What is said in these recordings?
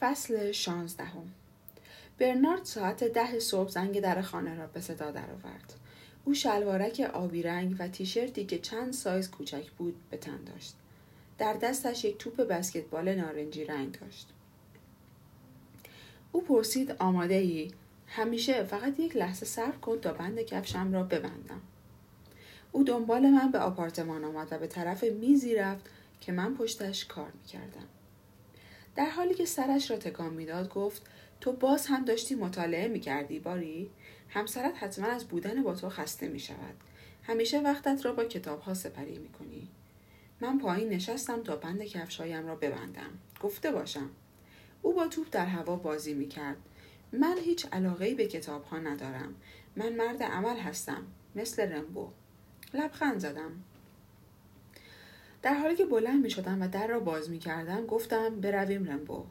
فصل شانزدهم. برنارد ساعت ده صبح زنگ در خانه را به صدا درآورد. او شلوارک آبی رنگ و تیشرتی که چند سایز کوچک بود به تن داشت. در دستش یک توپ بسکتبال نارنجی رنگ داشت. او پرسید آماده ای؟ همیشه فقط یک لحظه صبر کن تا بند کفشم را ببندم. او دنبال من به آپارتمان آمد و به طرف میزی رفت که من پشتش کار می‌کردم. در حالی که سرش را تکان می‌داد گفت تو باز هم داشتی مطالعه می‌کردی باری؟ همسرت حتما از بودن با تو خسته می‌شود. همیشه وقتت را با کتاب ها سپری می‌کنی. من پایین نشستم تا بند کفشهایم را ببندم. گفته باشم. او با توپ در هوا بازی می‌کرد. من هیچ علاقه به کتاب ها ندارم. من مرد عمل هستم. مثل رمبو لبخند زدم. در حالی که بلند می شدم و در را باز می کردم گفتم برویم رمبو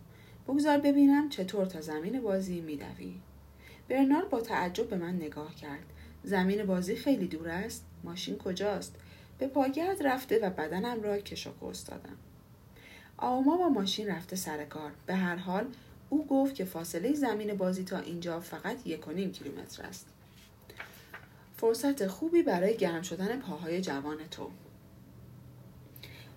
بگذار ببینم چطور تا زمین بازی می دوی. برنار با تعجب به من نگاه کرد. زمین بازی خیلی دور است؟ ماشین کجاست؟ به پاگرد رفته و بدنم را کش و دادم. آما با ماشین رفته سر کار. به هر حال او گفت که فاصله زمین بازی تا اینجا فقط یک و نیم کیلومتر است. فرصت خوبی برای گرم شدن پاهای جوان تو.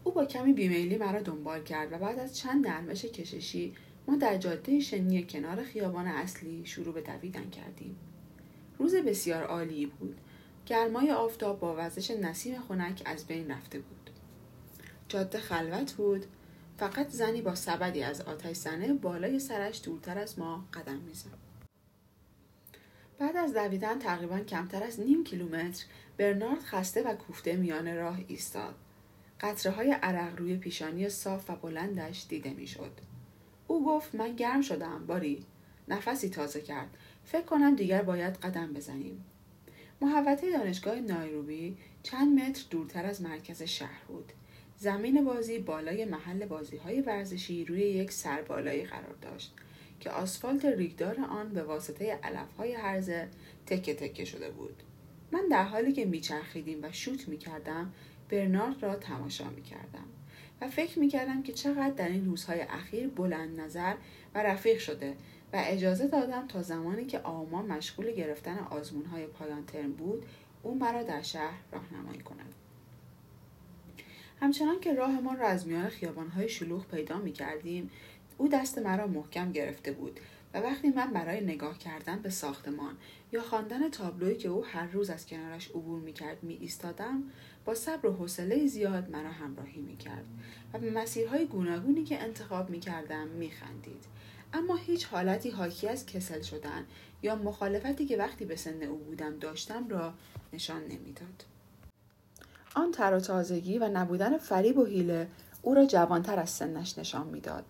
او با کمی بیمیلی مرا دنبال کرد و بعد از چند نرمش کششی ما در جاده شنی کنار خیابان اصلی شروع به دویدن کردیم. روز بسیار عالی بود. گرمای آفتاب با وزش نسیم خنک از بین رفته بود. جاده خلوت بود. فقط زنی با سبدی از آتش زنه بالای سرش دورتر از ما قدم می‌زد. بعد از دویدن تقریبا کمتر از نیم کیلومتر برنارد خسته و کوفته میان راه ایستاد. قطره های عرق روی پیشانی صاف و بلندش دیده می‌شد. او گفت من گرم شدم باری نفسی تازه کرد فکر کنم دیگر باید قدم بزنیم محوطه دانشگاه نایروبی چند متر دورتر از مرکز شهر بود زمین بازی بالای محل بازی های ورزشی روی یک سربالایی قرار داشت که آسفالت ریگدار آن به واسطه علف های هرزه تکه تکه شده بود. من در حالی که میچرخیدیم و شوت می‌کردم برنارد را تماشا می‌کردم و فکر می‌کردم که چقدر در این روزهای اخیر بلند نظر و رفیق شده و اجازه دادم تا زمانی که آما مشغول گرفتن آزمون های پایان ترم بود او مرا در شهر راهنمایی کند. همچنان که راهمان را از میان خیابانهای شلوغ پیدا می کردیم او دست مرا محکم گرفته بود و وقتی من برای نگاه کردن به ساختمان یا خواندن تابلویی که او هر روز از کنارش عبور می کرد می ایستادم با صبر و حوصله زیاد مرا همراهی می کرد و به مسیرهای گوناگونی که انتخاب می کردم می خندید. اما هیچ حالتی حاکی از کسل شدن یا مخالفتی که وقتی به سن او بودم داشتم را نشان نمی‌داد. آن تر و تازگی و نبودن فریب و حیله او را جوانتر از سنش نشان می‌داد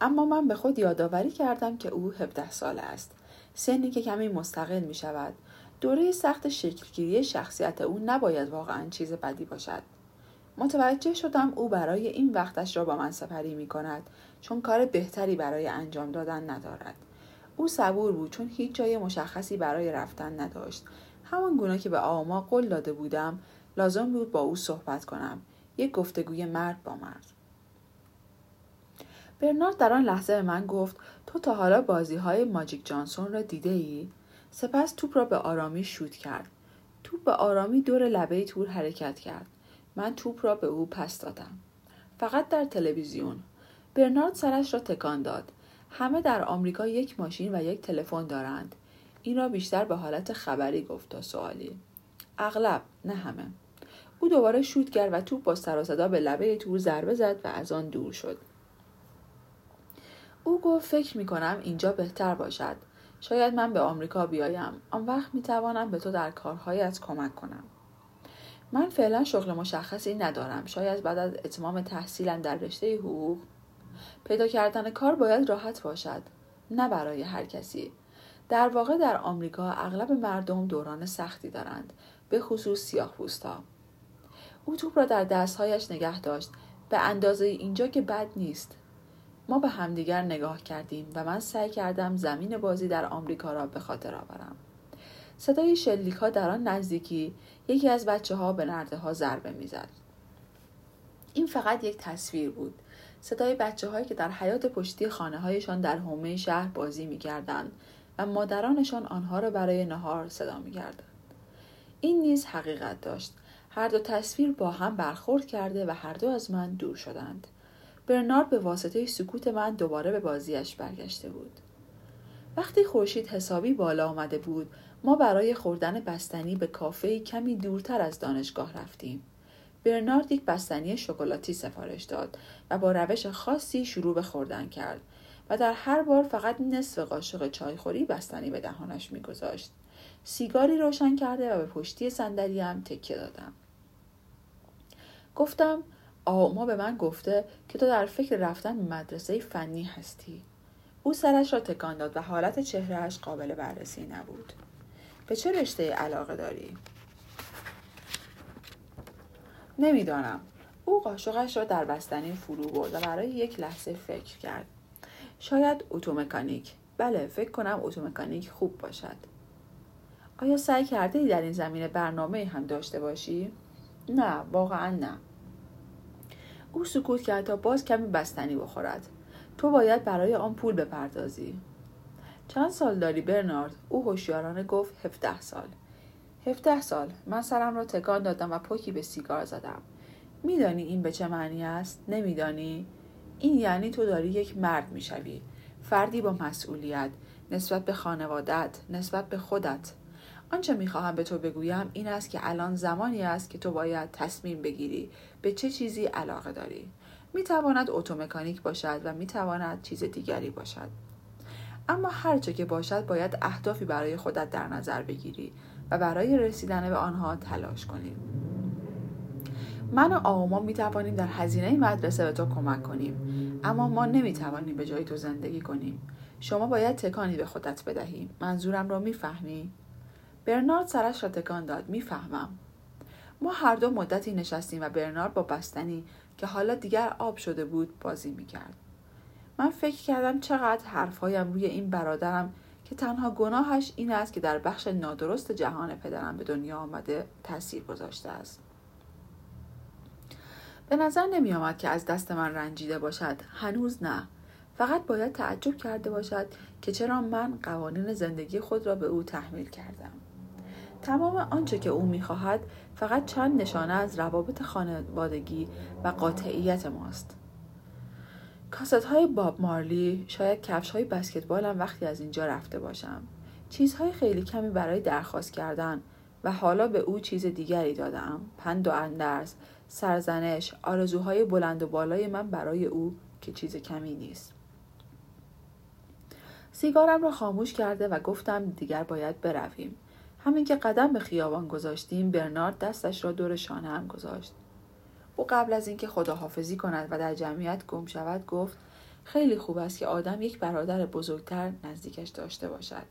اما من به خود یادآوری کردم که او 17 ساله است سنی که کمی مستقل می شود دوره سخت شکلگیری شخصیت او نباید واقعا چیز بدی باشد. متوجه شدم او برای این وقتش را با من سپری می کند چون کار بهتری برای انجام دادن ندارد. او صبور بود چون هیچ جای مشخصی برای رفتن نداشت. همان گونه که به آما قول داده بودم لازم بود با او صحبت کنم. یک گفتگوی مرد با مرد. برنارد در آن لحظه به من گفت تو تا حالا بازی های ماجیک جانسون را دیده ای؟ سپس توپ را به آرامی شوت کرد. توپ به آرامی دور لبه تور حرکت کرد. من توپ را به او پس دادم. فقط در تلویزیون. برنارد سرش را تکان داد. همه در آمریکا یک ماشین و یک تلفن دارند. این را بیشتر به حالت خبری گفت تا سوالی. اغلب نه همه. او دوباره شوت کرد و توپ با سر صدا به لبه تور ضربه زد و از آن دور شد. او گفت فکر می کنم اینجا بهتر باشد. شاید من به آمریکا بیایم. آن وقت می توانم به تو در کارهایت کمک کنم. من فعلا شغل مشخصی ندارم. شاید بعد از اتمام تحصیلم در رشته حقوق پیدا کردن کار باید راحت باشد. نه برای هر کسی. در واقع در آمریکا اغلب مردم دوران سختی دارند. به خصوص سیاه پوستا. او توپ را در دستهایش نگه داشت. به اندازه اینجا که بد نیست. ما به همدیگر نگاه کردیم و من سعی کردم زمین بازی در آمریکا را به خاطر آورم. صدای شلیک در آن نزدیکی یکی از بچه ها به نرده ها ضربه می‌زد. این فقط یک تصویر بود. صدای بچه هایی که در حیات پشتی خانه هایشان در حومه شهر بازی می کردن و مادرانشان آنها را برای نهار صدا می کردن. این نیز حقیقت داشت. هر دو تصویر با هم برخورد کرده و هر دو از من دور شدند. برنارد به واسطه سکوت من دوباره به بازیش برگشته بود. وقتی خورشید حسابی بالا آمده بود ما برای خوردن بستنی به کافه کمی دورتر از دانشگاه رفتیم. برنارد یک بستنی شکلاتی سفارش داد و با روش خاصی شروع به خوردن کرد و در هر بار فقط نصف قاشق چایخوری بستنی به دهانش میگذاشت سیگاری روشن کرده و به پشتی صندلیم تکیه دادم گفتم آما به من گفته که تو در فکر رفتن به مدرسه فنی هستی. او سرش را تکان داد و حالت چهرهش قابل بررسی نبود. به چه رشته علاقه داری؟ نمی‌دانم. او قاشقش را در بستنی فرو برد و برای یک لحظه فکر کرد. شاید اتومکانیک. بله فکر کنم اتومکانیک خوب باشد. آیا سعی کرده ای در این زمینه برنامه هم داشته باشی؟ نه واقعا نه. او سکوت کرد تا باز کمی بستنی بخورد. تو باید برای آن پول بپردازی. چند سال داری برنارد؟ او هوشیارانه گفت هفده سال. هفده سال. من سرم را تکان دادم و پوکی به سیگار زدم. میدانی این به چه معنی است؟ نمیدانی. این یعنی تو داری یک مرد می‌شوی. فردی با مسئولیت نسبت به خانوادت نسبت به خودت. آنچه می‌خواهم به تو بگویم این است که الان زمانی است که تو باید تصمیم بگیری به چه چیزی علاقه داری. می‌تواند اتومکانیک باشد و می‌تواند چیز دیگری باشد. اما هرچه که باشد باید اهدافی برای خودت در نظر بگیری و برای رسیدن به آنها تلاش کنیم من و آما می توانیم در هزینه مدرسه به تو کمک کنیم اما ما نمی توانیم به جای تو زندگی کنیم. شما باید تکانی به خودت بدهی. منظورم را می‌فهمی؟ برنارد سرش را تکان داد. می‌فهمم. ما هر دو مدتی نشستیم و برنارد با بستنی که حالا دیگر آب شده بود بازی می‌کرد. من فکر کردم چقدر حرفهایم روی این برادرم که تنها گناهش این است که در بخش نادرست جهان پدرم به دنیا آمده تاثیر گذاشته است. به نظر نمی آمد که از دست من رنجیده باشد. هنوز نه. فقط باید تعجب کرده باشد که چرا من قوانین زندگی خود را به او تحمیل کردم. تمام آنچه که او می‌خواهد فقط چند نشانه از روابط خانوادگی و قاطعیت ماست. کاست های باب مارلی شاید کفش های بسکتبالم وقتی از اینجا رفته باشم. چیزهای خیلی کمی برای درخواست کردن و حالا به او چیز دیگری دادم پند و اندرز سرزنش آرزوهای بلند و بالای من برای او که چیز کمی نیست. سیگارم را خاموش کرده و گفتم دیگر باید برویم. همین که قدم به خیابان گذاشتیم برنارد دستش را دور شانه هم گذاشت. او قبل از اینکه خداحافظی کند و در جمعیت گم شود گفت خیلی خوب است که آدم یک برادر بزرگتر نزدیکش داشته باشد.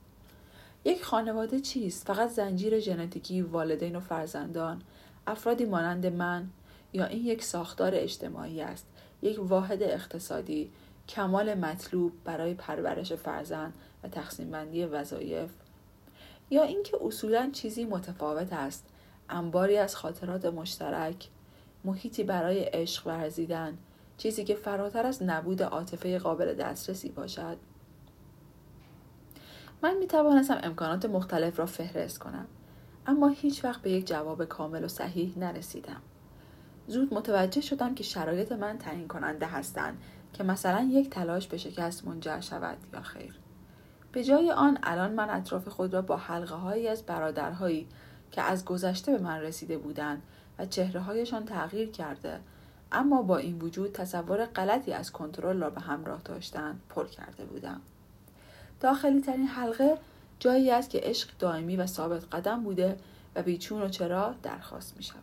یک خانواده چیست؟ فقط زنجیر ژنتیکی والدین و فرزندان افرادی مانند من یا این یک ساختار اجتماعی است یک واحد اقتصادی کمال مطلوب برای پرورش فرزند و تقسیم بندی وظایف؟ یا اینکه اصولا چیزی متفاوت است. انباری از خاطرات مشترک محیطی برای عشق ورزیدن چیزی که فراتر از نبود عاطفه قابل دسترسی باشد. من می توانستم امکانات مختلف را فهرست کنم اما هیچ وقت به یک جواب کامل و صحیح نرسیدم. زود متوجه شدم که شرایط من تعیین کننده هستند که مثلا یک تلاش به شکست منجر شود یا خیر. به جای آن الان من اطراف خود را با حلقه هایی از برادرهایی که از گذشته به من رسیده بودند و چهره هایشان تغییر کرده اما با این وجود تصور غلطی از کنترل را به همراه داشتن پر کرده بودم داخلی ترین حلقه جایی است که عشق دائمی و ثابت قدم بوده و بیچون و چرا درخواست می شود.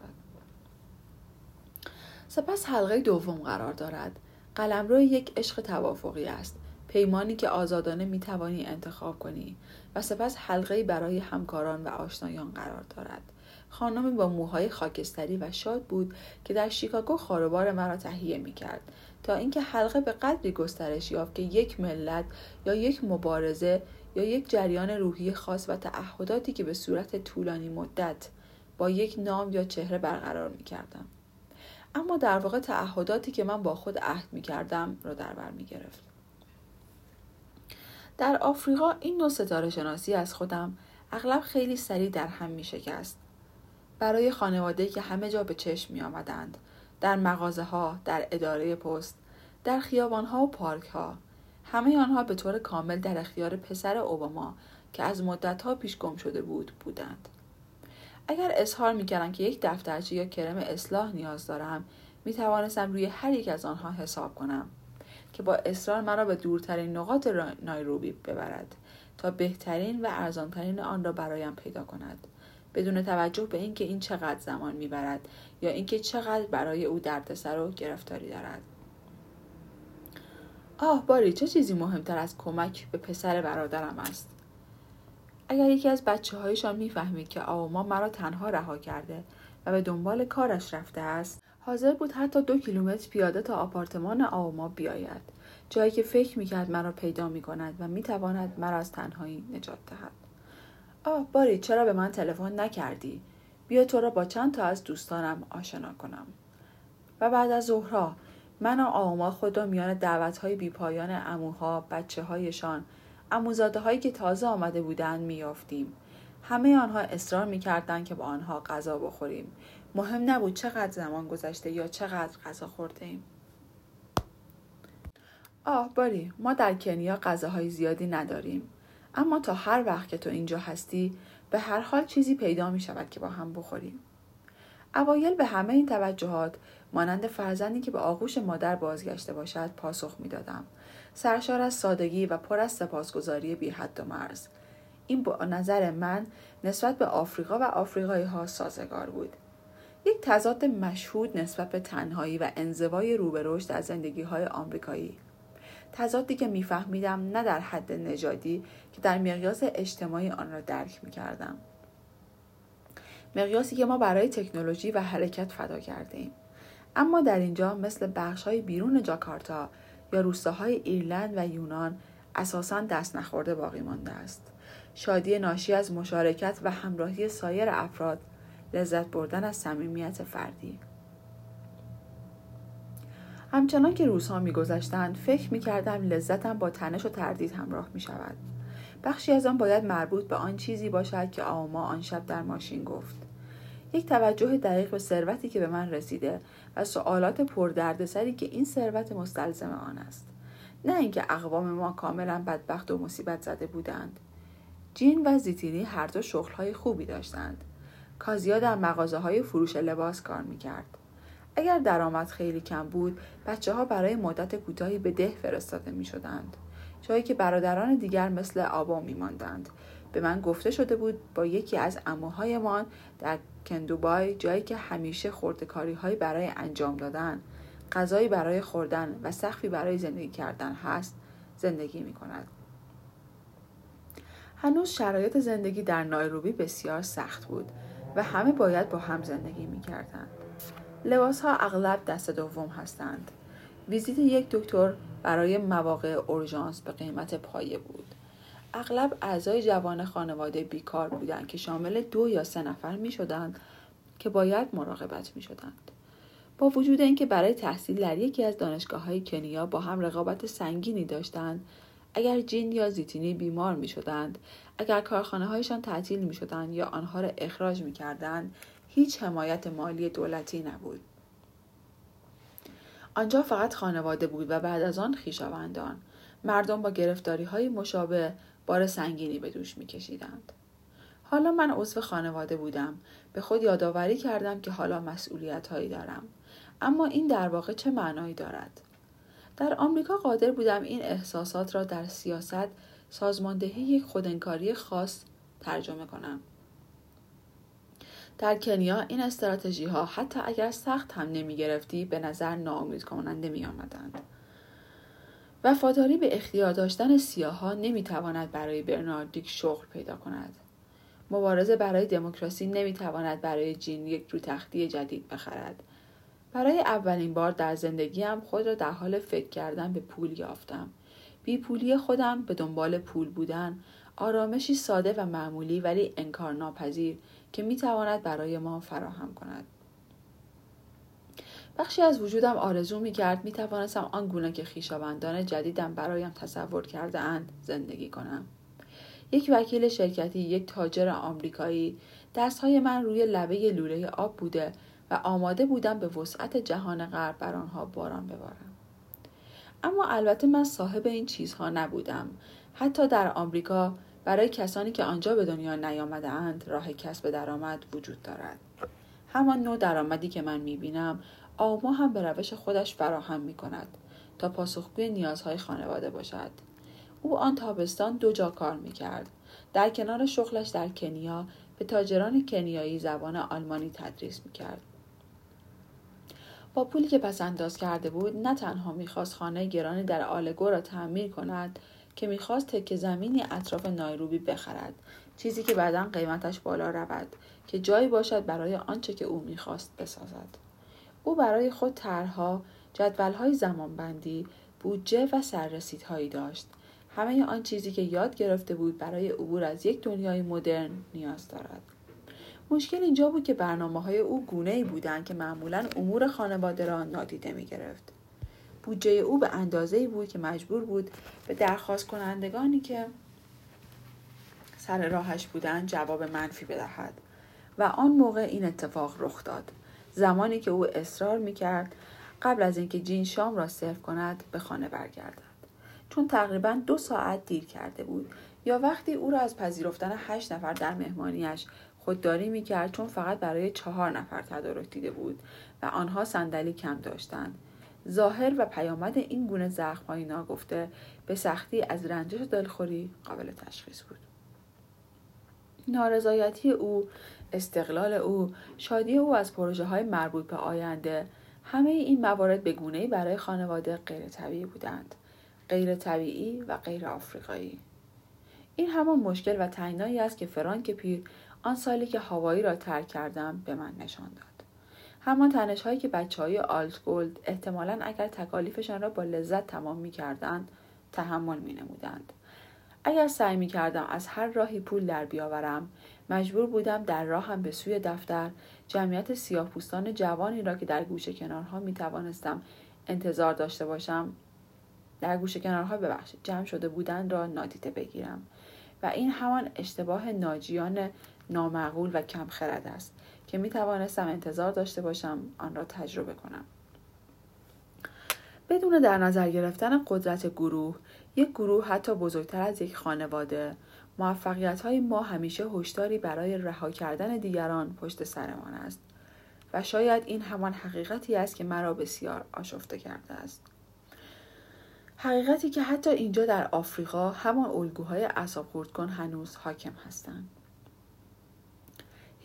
سپس حلقه دوم قرار دارد. قلمرو یک عشق توافقی است. پیمانی که آزادانه می توانی انتخاب کنی و سپس حلقه برای همکاران و آشنایان قرار دارد. خانمی با موهای خاکستری و شاد بود که در شیکاگو خاروبار مرا تهیه می کرد تا اینکه حلقه به قدری گسترش یافت که یک ملت یا یک مبارزه یا یک جریان روحی خاص و تعهداتی که به صورت طولانی مدت با یک نام یا چهره برقرار می کردم. اما در واقع تعهداتی که من با خود عهد می کردم را در بر می گرفت. در آفریقا این نوع ستاره شناسی از خودم اغلب خیلی سریع در هم می شکست. برای خانواده که همه جا به چشم می آمدند. در مغازه ها، در اداره پست، در خیابان ها و پارک ها. همه آنها به طور کامل در اختیار پسر اوباما که از مدت ها پیش گم شده بود بودند. اگر اظهار می کردم که یک دفترچه یا کرم اصلاح نیاز دارم می توانستم روی هر یک از آنها حساب کنم که با اصرار مرا به دورترین نقاط نایروبی ببرد تا بهترین و ارزانترین آن را برایم پیدا کند. بدون توجه به اینکه این چقدر زمان می‌برد یا اینکه چقدر برای او دردسر و گرفتاری دارد. آه باری چه چیزی مهمتر از کمک به پسر برادرم است؟ اگر یکی از بچه هایشان می‌فهمید که آوما مرا تنها رها کرده و به دنبال کارش رفته است حاضر بود حتی دو کیلومتر پیاده تا آپارتمان آوما بیاید. جایی که فکر می‌کرد مرا پیدا می‌کند و می‌تواند مرا از تنهایی نجات دهد. آه باری چرا به من تلفن نکردی؟ بیا تو را با چند تا از دوستانم آشنا کنم. و بعد از ظهرها من و آوما خود را میان دعوت های بیپایان اموها بچه هایشان اموزاده هایی که تازه آمده بودند میافتیم همه آنها اصرار می‌کردند که با آنها غذا بخوریم. مهم نبود چقدر زمان گذشته یا چقدر غذا خورده ایم. آه باری ما در کنیا غذاهای زیادی نداریم اما تا هر وقت که تو اینجا هستی به هر حال چیزی پیدا می شود که با هم بخوریم. اوایل به همه این توجهات مانند فرزندی که به آغوش مادر بازگشته باشد پاسخ می دادم. سرشار از سادگی و پر از سپاسگزاری بی حد و مرز. این با نظر من نسبت به آفریقا و آفریقایی ها سازگار بود. یک تضاد مشهود نسبت به تنهایی و انزوای رو به رشد از زندگی های آمریکایی تضادی که میفهمیدم نه در حد نژادی که در مقیاس اجتماعی آن را درک می‌کردم مقیاسی که ما برای تکنولوژی و حرکت فدا کرده ایم. اما در اینجا مثل بخش های بیرون جاکارتا یا روستاهای ایرلند و یونان اساسا دست نخورده باقی مانده است. شادی ناشی از مشارکت و همراهی سایر افراد لذت بردن از صمیمیت فردی همچنان که روزها میگذشتند فکر می‌کردم لذتم با تنش و تردید همراه می شود. بخشی از آن باید مربوط به آن چیزی باشد که آما آن شب در ماشین گفت. یک توجه دقیق به ثروتی که به من رسیده و سوالات پردردسری که این ثروت مستلزم آن است. نه اینکه اقوام ما کاملا بدبخت و مصیبت زده بودند. جین و زیتینی هر دو شغلهای خوبی داشتند. کازیا در مغازه های فروش لباس کار می‌کرد. اگر درآمد خیلی کم بود بچه ها برای مدت کوتاهی به ده فرستاده می شدند. جایی که برادران دیگر مثل آبا می ماندند. به من گفته شده بود با یکی از اموهایمان در کندوبای جایی که همیشه خوردکاری هایی برای انجام دادن غذایی برای خوردن و سخفی برای زندگی کردن هست زندگی می کند. هنوز شرایط زندگی در نایروبی بسیار سخت بود و همه باید با هم زندگی می کردن. لباس ها اغلب دست دوم هستند. ویزیت یک دکتر برای مواقع اورژانس به قیمت پایه بود. اغلب اعضای جوان خانواده بیکار بودند که شامل دو یا سه نفر می شدند که باید مراقبت می شدند. با وجود اینکه برای تحصیل در یکی از دانشگاه های کنیا با هم رقابت سنگینی داشتند اگر جین یا زیتینی بیمار می شدند اگر کارخانه هایشان تعطیل می شدند یا آنها را اخراج می کردند هیچ حمایت مالی دولتی نبود. آنجا فقط خانواده بود و بعد از آن خیشاوندان مردم با گرفتاری های مشابه بار سنگینی به دوش می کشیدند. حالا من عضو خانواده بودم به خود یادآوری کردم که حالا مسئولیت هایی دارم اما این در واقع چه معنایی دارد در آمریکا قادر بودم این احساسات را در سیاست سازماندهی یک خودنکاری خاص ترجمه کنم. در کنیا این استراتژی ها حتی اگر سخت هم نمی گرفتی به نظر ناامید کننده می آمدند. وفاداری به اختیار داشتن سیاه ها نمی تواند برای برناردیک شغل پیدا کند. مبارزه برای دموکراسی نمی تواند برای جین یک رو تختی جدید بخرد. برای اولین بار در زندگیم خود را در حال فکر کردن به پول یافتم. بی پولی خودم به دنبال پول بودن آرامشی ساده و معمولی ولی انکارناپذیر که می تواند برای ما فراهم کند. بخشی از وجودم آرزو می کرد می توانستم آن گونه که خیشاوندان جدیدم برایم تصور کرده اند زندگی کنم. یک وکیل شرکتی یک تاجر آمریکایی دستهای من روی لبه لوله آب بوده و آماده بودم به وسعت جهان غرب بر آنها باران ببارم اما البته من صاحب این چیزها نبودم حتی در آمریکا برای کسانی که آنجا به دنیا نیامده اند راه کسب درآمد وجود دارد همان نوع درآمدی که من می‌بینم آما هم به روش خودش فراهم می کند تا پاسخگوی نیازهای خانواده باشد او آن تابستان دو جا کار می کرد. در کنار شغلش در کنیا به تاجران کنیایی زبان آلمانی تدریس می کرد. با پولی که پس انداز کرده بود نه تنها می‌خواست خانه گرانی در آلگو را تعمیر کند که می‌خواست تکه زمینی اطراف نایروبی بخرد چیزی که بعدا قیمتش بالا رود که جایی باشد برای آنچه که او می‌خواست بسازد. او برای خود طرحها جدولهای زمانبندی بودجه و سررسیدهایی داشت. همه آن چیزی که یاد گرفته بود برای عبور از یک دنیای مدرن نیاز دارد. مشکل اینجا بود که برنامه های او گونه ای بودند که معمولا امور خانواده را نادیده می گرفت. بودجه او به اندازه ای بود که مجبور بود به درخواست کنندگانی که سر راهش بودند جواب منفی بدهد و آن موقع این اتفاق رخ داد زمانی که او اصرار می کرد قبل از اینکه جین شام را سرو کند به خانه برگردد چون تقریبا دو ساعت دیر کرده بود یا وقتی او را از پذیرفتن هشت نفر در مهمانیش خودداری می‌کرد چون فقط برای چهار نفر تدارک دیده بود و آنها صندلی کم داشتند. ظاهر و پیامد این گونه زخمهای ناگفته به سختی از رنجش دلخوری قابل تشخیص بود. نارضایتی او استقلال او شادی او از پروژه های مربوط به آینده همه این موارد به گونه برای خانواده غیر طبیعی بودند. غیر طبیعی و غیر آفریقایی. این همان مشکل و تنگنایی است که فرانک پیر آن سالی که هوایی را ترک کردم به من نشان داد همان تنش هایی که بچه های آلت گولد احتمالا اگر تکالیفشان را با لذت تمام می کردند تحمل می نمودند. اگر سعی می کردم از هر راهی پول در بیاورم مجبور بودم در راهم به سوی دفتر جمعیت سیاه پوستان جوانی را که در گوشه کنارها می توانستم انتظار داشته باشم در گوشه کنارها ببخشید جمع شده بودن را نادیده بگیرم و این همان اشتباه ناجیان نامعقول و کم خرد است که می توانستم انتظار داشته باشم آن را تجربه کنم. بدون در نظر گرفتن قدرت گروه یک گروه حتی بزرگتر از یک خانواده موفقیت های ما همیشه هشداری برای رها کردن دیگران پشت سرمان است و شاید این همان حقیقتی است که مرا بسیار آشفته کرده است حقیقتی که حتی اینجا در آفریقا همان الگوهای اعصاب کن هنوز حاکم هستند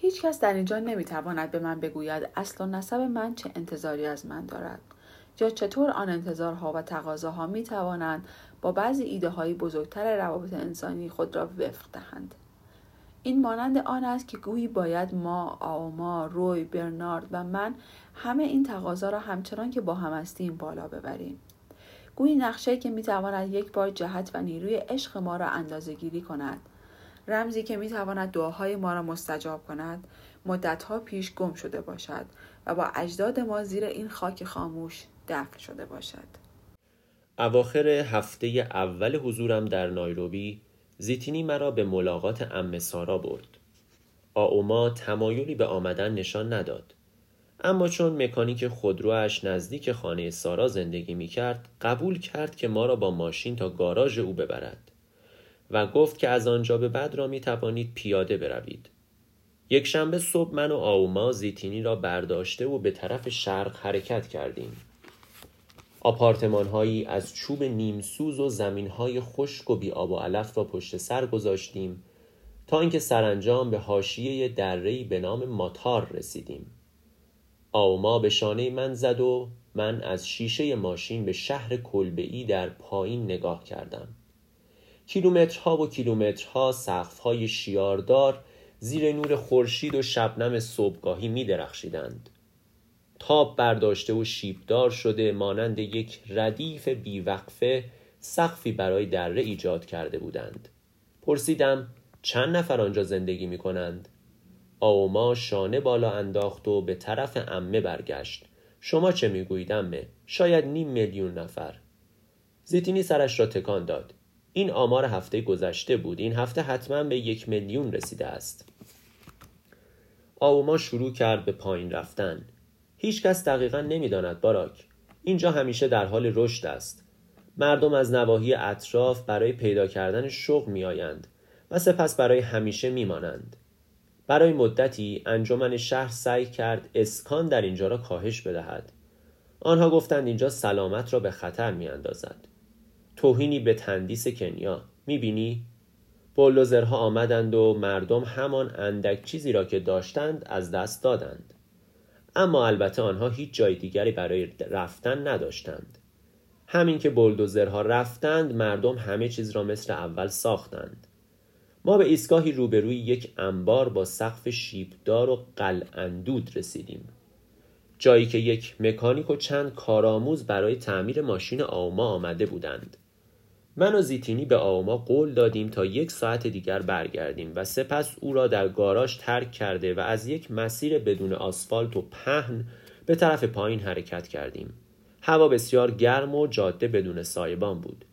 هیچ کس در اینجا نمی‌تواند به من بگوید اصل و نسب من چه انتظاری از من دارد یا چطور آن انتظارها و تقاضاها می توانند با بعضی ایده های بزرگتر روابط انسانی خود را وفق دهند. این مانند آن است که گویی باید ما، آوما، روی، برنارد و من همه این تقاضا را همچنان که با هم هستیم بالا ببریم. گویی نقشه که می تواند یک بار جهت و نیروی عشق ما را اندازه گیری کند رمزی که می‌تواند دعاهای ما را مستجاب کند مدتها پیش گم شده باشد و با اجداد ما زیر این خاک خاموش دفن شده باشد. اواخر هفته اول حضورم در نایروبی زیتینی مرا به ملاقات ام سارا برد. آوما تمایلی به آمدن نشان نداد. اما چون مکانیک خودروش نزدیک خانه سارا زندگی می کرد قبول کرد که ما را با ماشین تا گاراژ او ببرد. و گفت که از آنجا به بعد را می توانید پیاده بروید. یک شنبه صبح من و آوما زیتینی را برداشته و به طرف شرق حرکت کردیم. آپارتمان هایی از چوب نیمسوز و زمین های خشک و بی آب و علف را پشت سر گذاشتیم تا اینکه سرانجام به حاشیه دره‌ای به نام ماتار رسیدیم. آوما به شانه من زد و من از شیشه ماشین به شهر کلبعی در پایین نگاه کردم. کیلومترها و کیلومترها سقفهای شیاردار زیر نور خورشید و شبنم صبحگاهی می درخشیدند. تاب برداشته و شیبدار شده مانند یک ردیف بیوقفه سقفی برای دره ایجاد کرده بودند. پرسیدم چند نفر آنجا زندگی می کنند؟ آوما شانه بالا انداخت و به طرف امه برگشت شما چه می‌گویید امه شاید نیم میلیون نفر زیتینی سرش را تکان داد این آمار هفته گذشته بود این هفته حتما به یک میلیون رسیده است آوما شروع کرد به پایین رفتن هیچ کس دقیقا نمی‌داند باراک اینجا همیشه در حال رشد است مردم از نواحی اطراف برای پیدا کردن شغل می آیند و سپس برای همیشه می مانند. برای مدتی انجمن شهر سعی کرد اسکان در اینجا را کاهش بدهد. آنها گفتند اینجا سلامت را به خطر می اندازد. توهینی به تندیس کنیا می بینی؟ بولدوزرها آمدند و مردم همان اندک چیزی را که داشتند از دست دادند. اما البته آنها هیچ جای دیگری برای رفتن نداشتند. همین که بلدوزرها رفتند مردم همه چیز را مثل اول ساختند ما به ایستگاهی روبروی یک انبار با سقف شیبدار و قلعندود رسیدیم جایی که یک مکانیک و چند کارآموز برای تعمیر ماشین آوما آمده بودند من و زیتینی به آوما قول دادیم تا یک ساعت دیگر برگردیم و سپس او را در گاراژ ترک کرده و از یک مسیر بدون آسفالت و پهن به طرف پایین حرکت کردیم هوا بسیار گرم و جاده بدون سایبان بود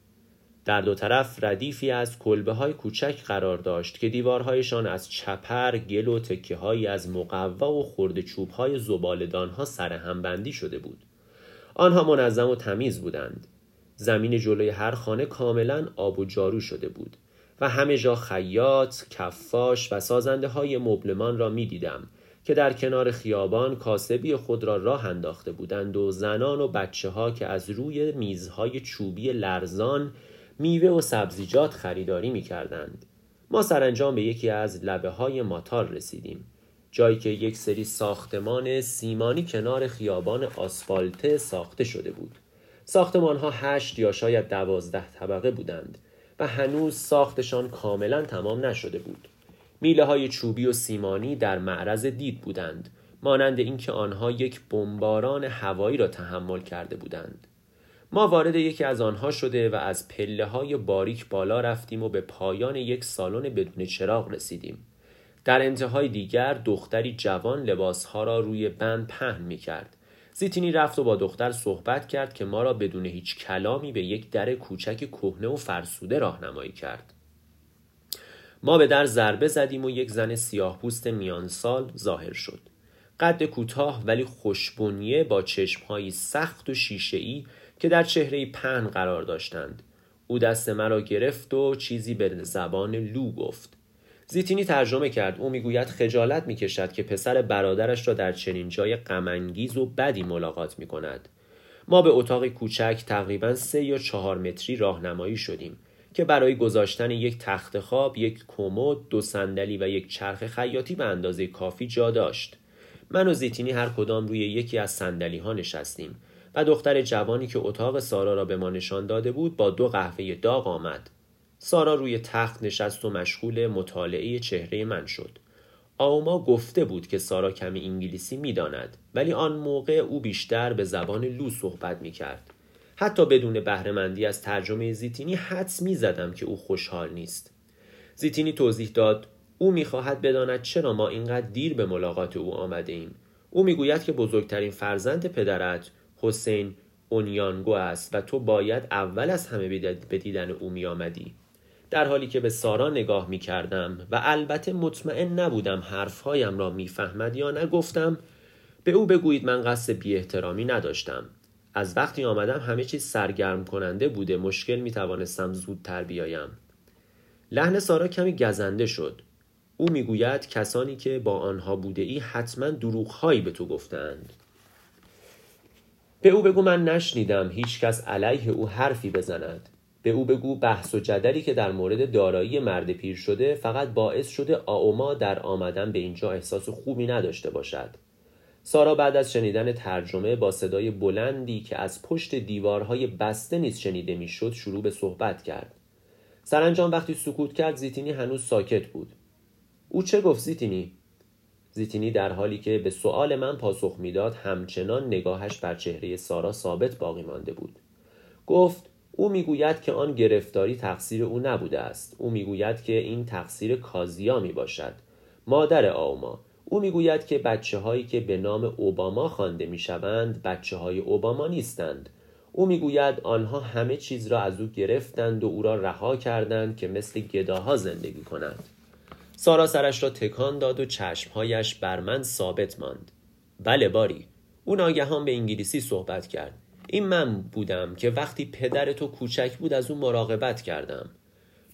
در دو طرف ردیفی از کلبه های کوچک قرار داشت که دیوارهایشان از چپر، گل و تکه های از مقوا و خورده چوب های زبالدان ها بندی شده بود. آنها منظم و تمیز بودند. زمین جلوی هر خانه کاملا آب و جارو شده بود و همه جا خیاط، کفاش و سازنده های مبلمان را می دیدم که در کنار خیابان کاسبی خود را راه انداخته بودند و زنان و بچه ها که از روی میزهای چوبی لرزان میوه و سبزیجات خریداری می کردند. ما سرانجام به یکی از لبه های ماتار رسیدیم جایی که یک سری ساختمان سیمانی کنار خیابان آسفالته ساخته شده بود ساختمان ها هشت یا شاید دوازده طبقه بودند و هنوز ساختشان کاملا تمام نشده بود. میله های چوبی و سیمانی در معرض دید بودند مانند اینکه آنها یک بمباران هوایی را تحمل کرده بودند. ما وارد یکی از آنها شده و از پله های باریک بالا رفتیم و به پایان یک سالن بدون چراغ رسیدیم. در انتهای دیگر دختری جوان لباسها را روی بند پهن می کرد زیتینی رفت و با دختر صحبت کرد که ما را بدون هیچ کلامی به یک در کوچک کهنه و فرسوده راهنمایی کرد. ما به در ضربه زدیم و یک زن سیاه پوست میانسال ظاهر شد. قد کوتاه ولی خوشبنیه با چشمهایی سخت و شیشهای که در چهره پهن قرار داشتند. او دست مرا گرفت و چیزی به زبان لو گفت. زیتینی ترجمه کرد او می‌گوید خجالت می‌کشد که پسر برادرش را در چنین جای غمانگیز و بدی ملاقات می‌کند ما به اتاق کوچک تقریبا سه یا چهار متری راهنمایی شدیم که برای گذاشتن یک تخت خواب، یک کمد، دو صندلی و یک چرخ خیاطی به اندازه کافی جا داشت. من و زیتینی هر کدام روی یکی از صندلی ها نشستیم و دختر جوانی که اتاق سارا را به ما نشان داده بود با دو قهوه داغ آمد. سارا روی تخت نشست و مشغول مطالعه چهره من شد. آوما گفته بود که سارا کمی انگلیسی می‌داند ولی آن موقع او بیشتر به زبان لو صحبت می کرد. حتی بدون بهرهمندی از ترجمه زیتینی حدس می زدم که او خوشحال نیست زیتینی توضیح داد او می‌خواهد بداند چرا ما اینقدر دیر به ملاقات او آمده ایم او می‌گوید که بزرگترین فرزند پدرت حسین اونیانگو است و تو باید اول از همه به دیدن او می آمدی. در حالی که به سارا نگاه می کردم و البته مطمئن نبودم حرفهایم را می‌فهمد یا نگفتم به او بگویید من قصد بی احترامی نداشتم. از وقتی آمدم همه چیز سرگرم کننده بوده مشکل می توانستم زودتر بیایم. لحن سارا کمی گزنده شد. او می‌گوید کسانی که با آنها بوده ای حتما دروغهایی به تو گفتند به او بگو من نشنیدم هیچ کس علیه او حرفی بزند. به او بگو بحث و جدلی که در مورد دارایی مرد پیر شده فقط باعث شده آوما در آمدن به اینجا احساس خوبی نداشته باشد. سارا بعد از شنیدن ترجمه با صدای بلندی که از پشت دیوارهای بسته نیز شنیده می‌شد شروع به صحبت کرد. سرانجام وقتی سکوت کرد زیتینی هنوز ساکت بود. او چه گفت زیتینی؟ زیتینی در حالی که به سؤال من پاسخ می‌داد همچنان نگاهش بر چهره سارا ثابت باقی مانده بود. گفت او می‌گوید که آن گرفتاری تقصیر او نبوده است. او می‌گوید که این تقصیر کازیا می باشد مادر آوما او می‌گوید که بچه هایی که به نام اوباما خوانده می‌شوند بچه های اوباما نیستند. او می‌گوید آنها همه چیز را از او گرفتند و او را رها کردند که مثل گداها زندگی کنند سارا سرش را تکان داد و چشمهایش بر من ثابت ماند. بله باری. او ناگهان به انگلیسی صحبت کرد. این من بودم که وقتی پدر تو کوچک بود از او مراقبت کردم.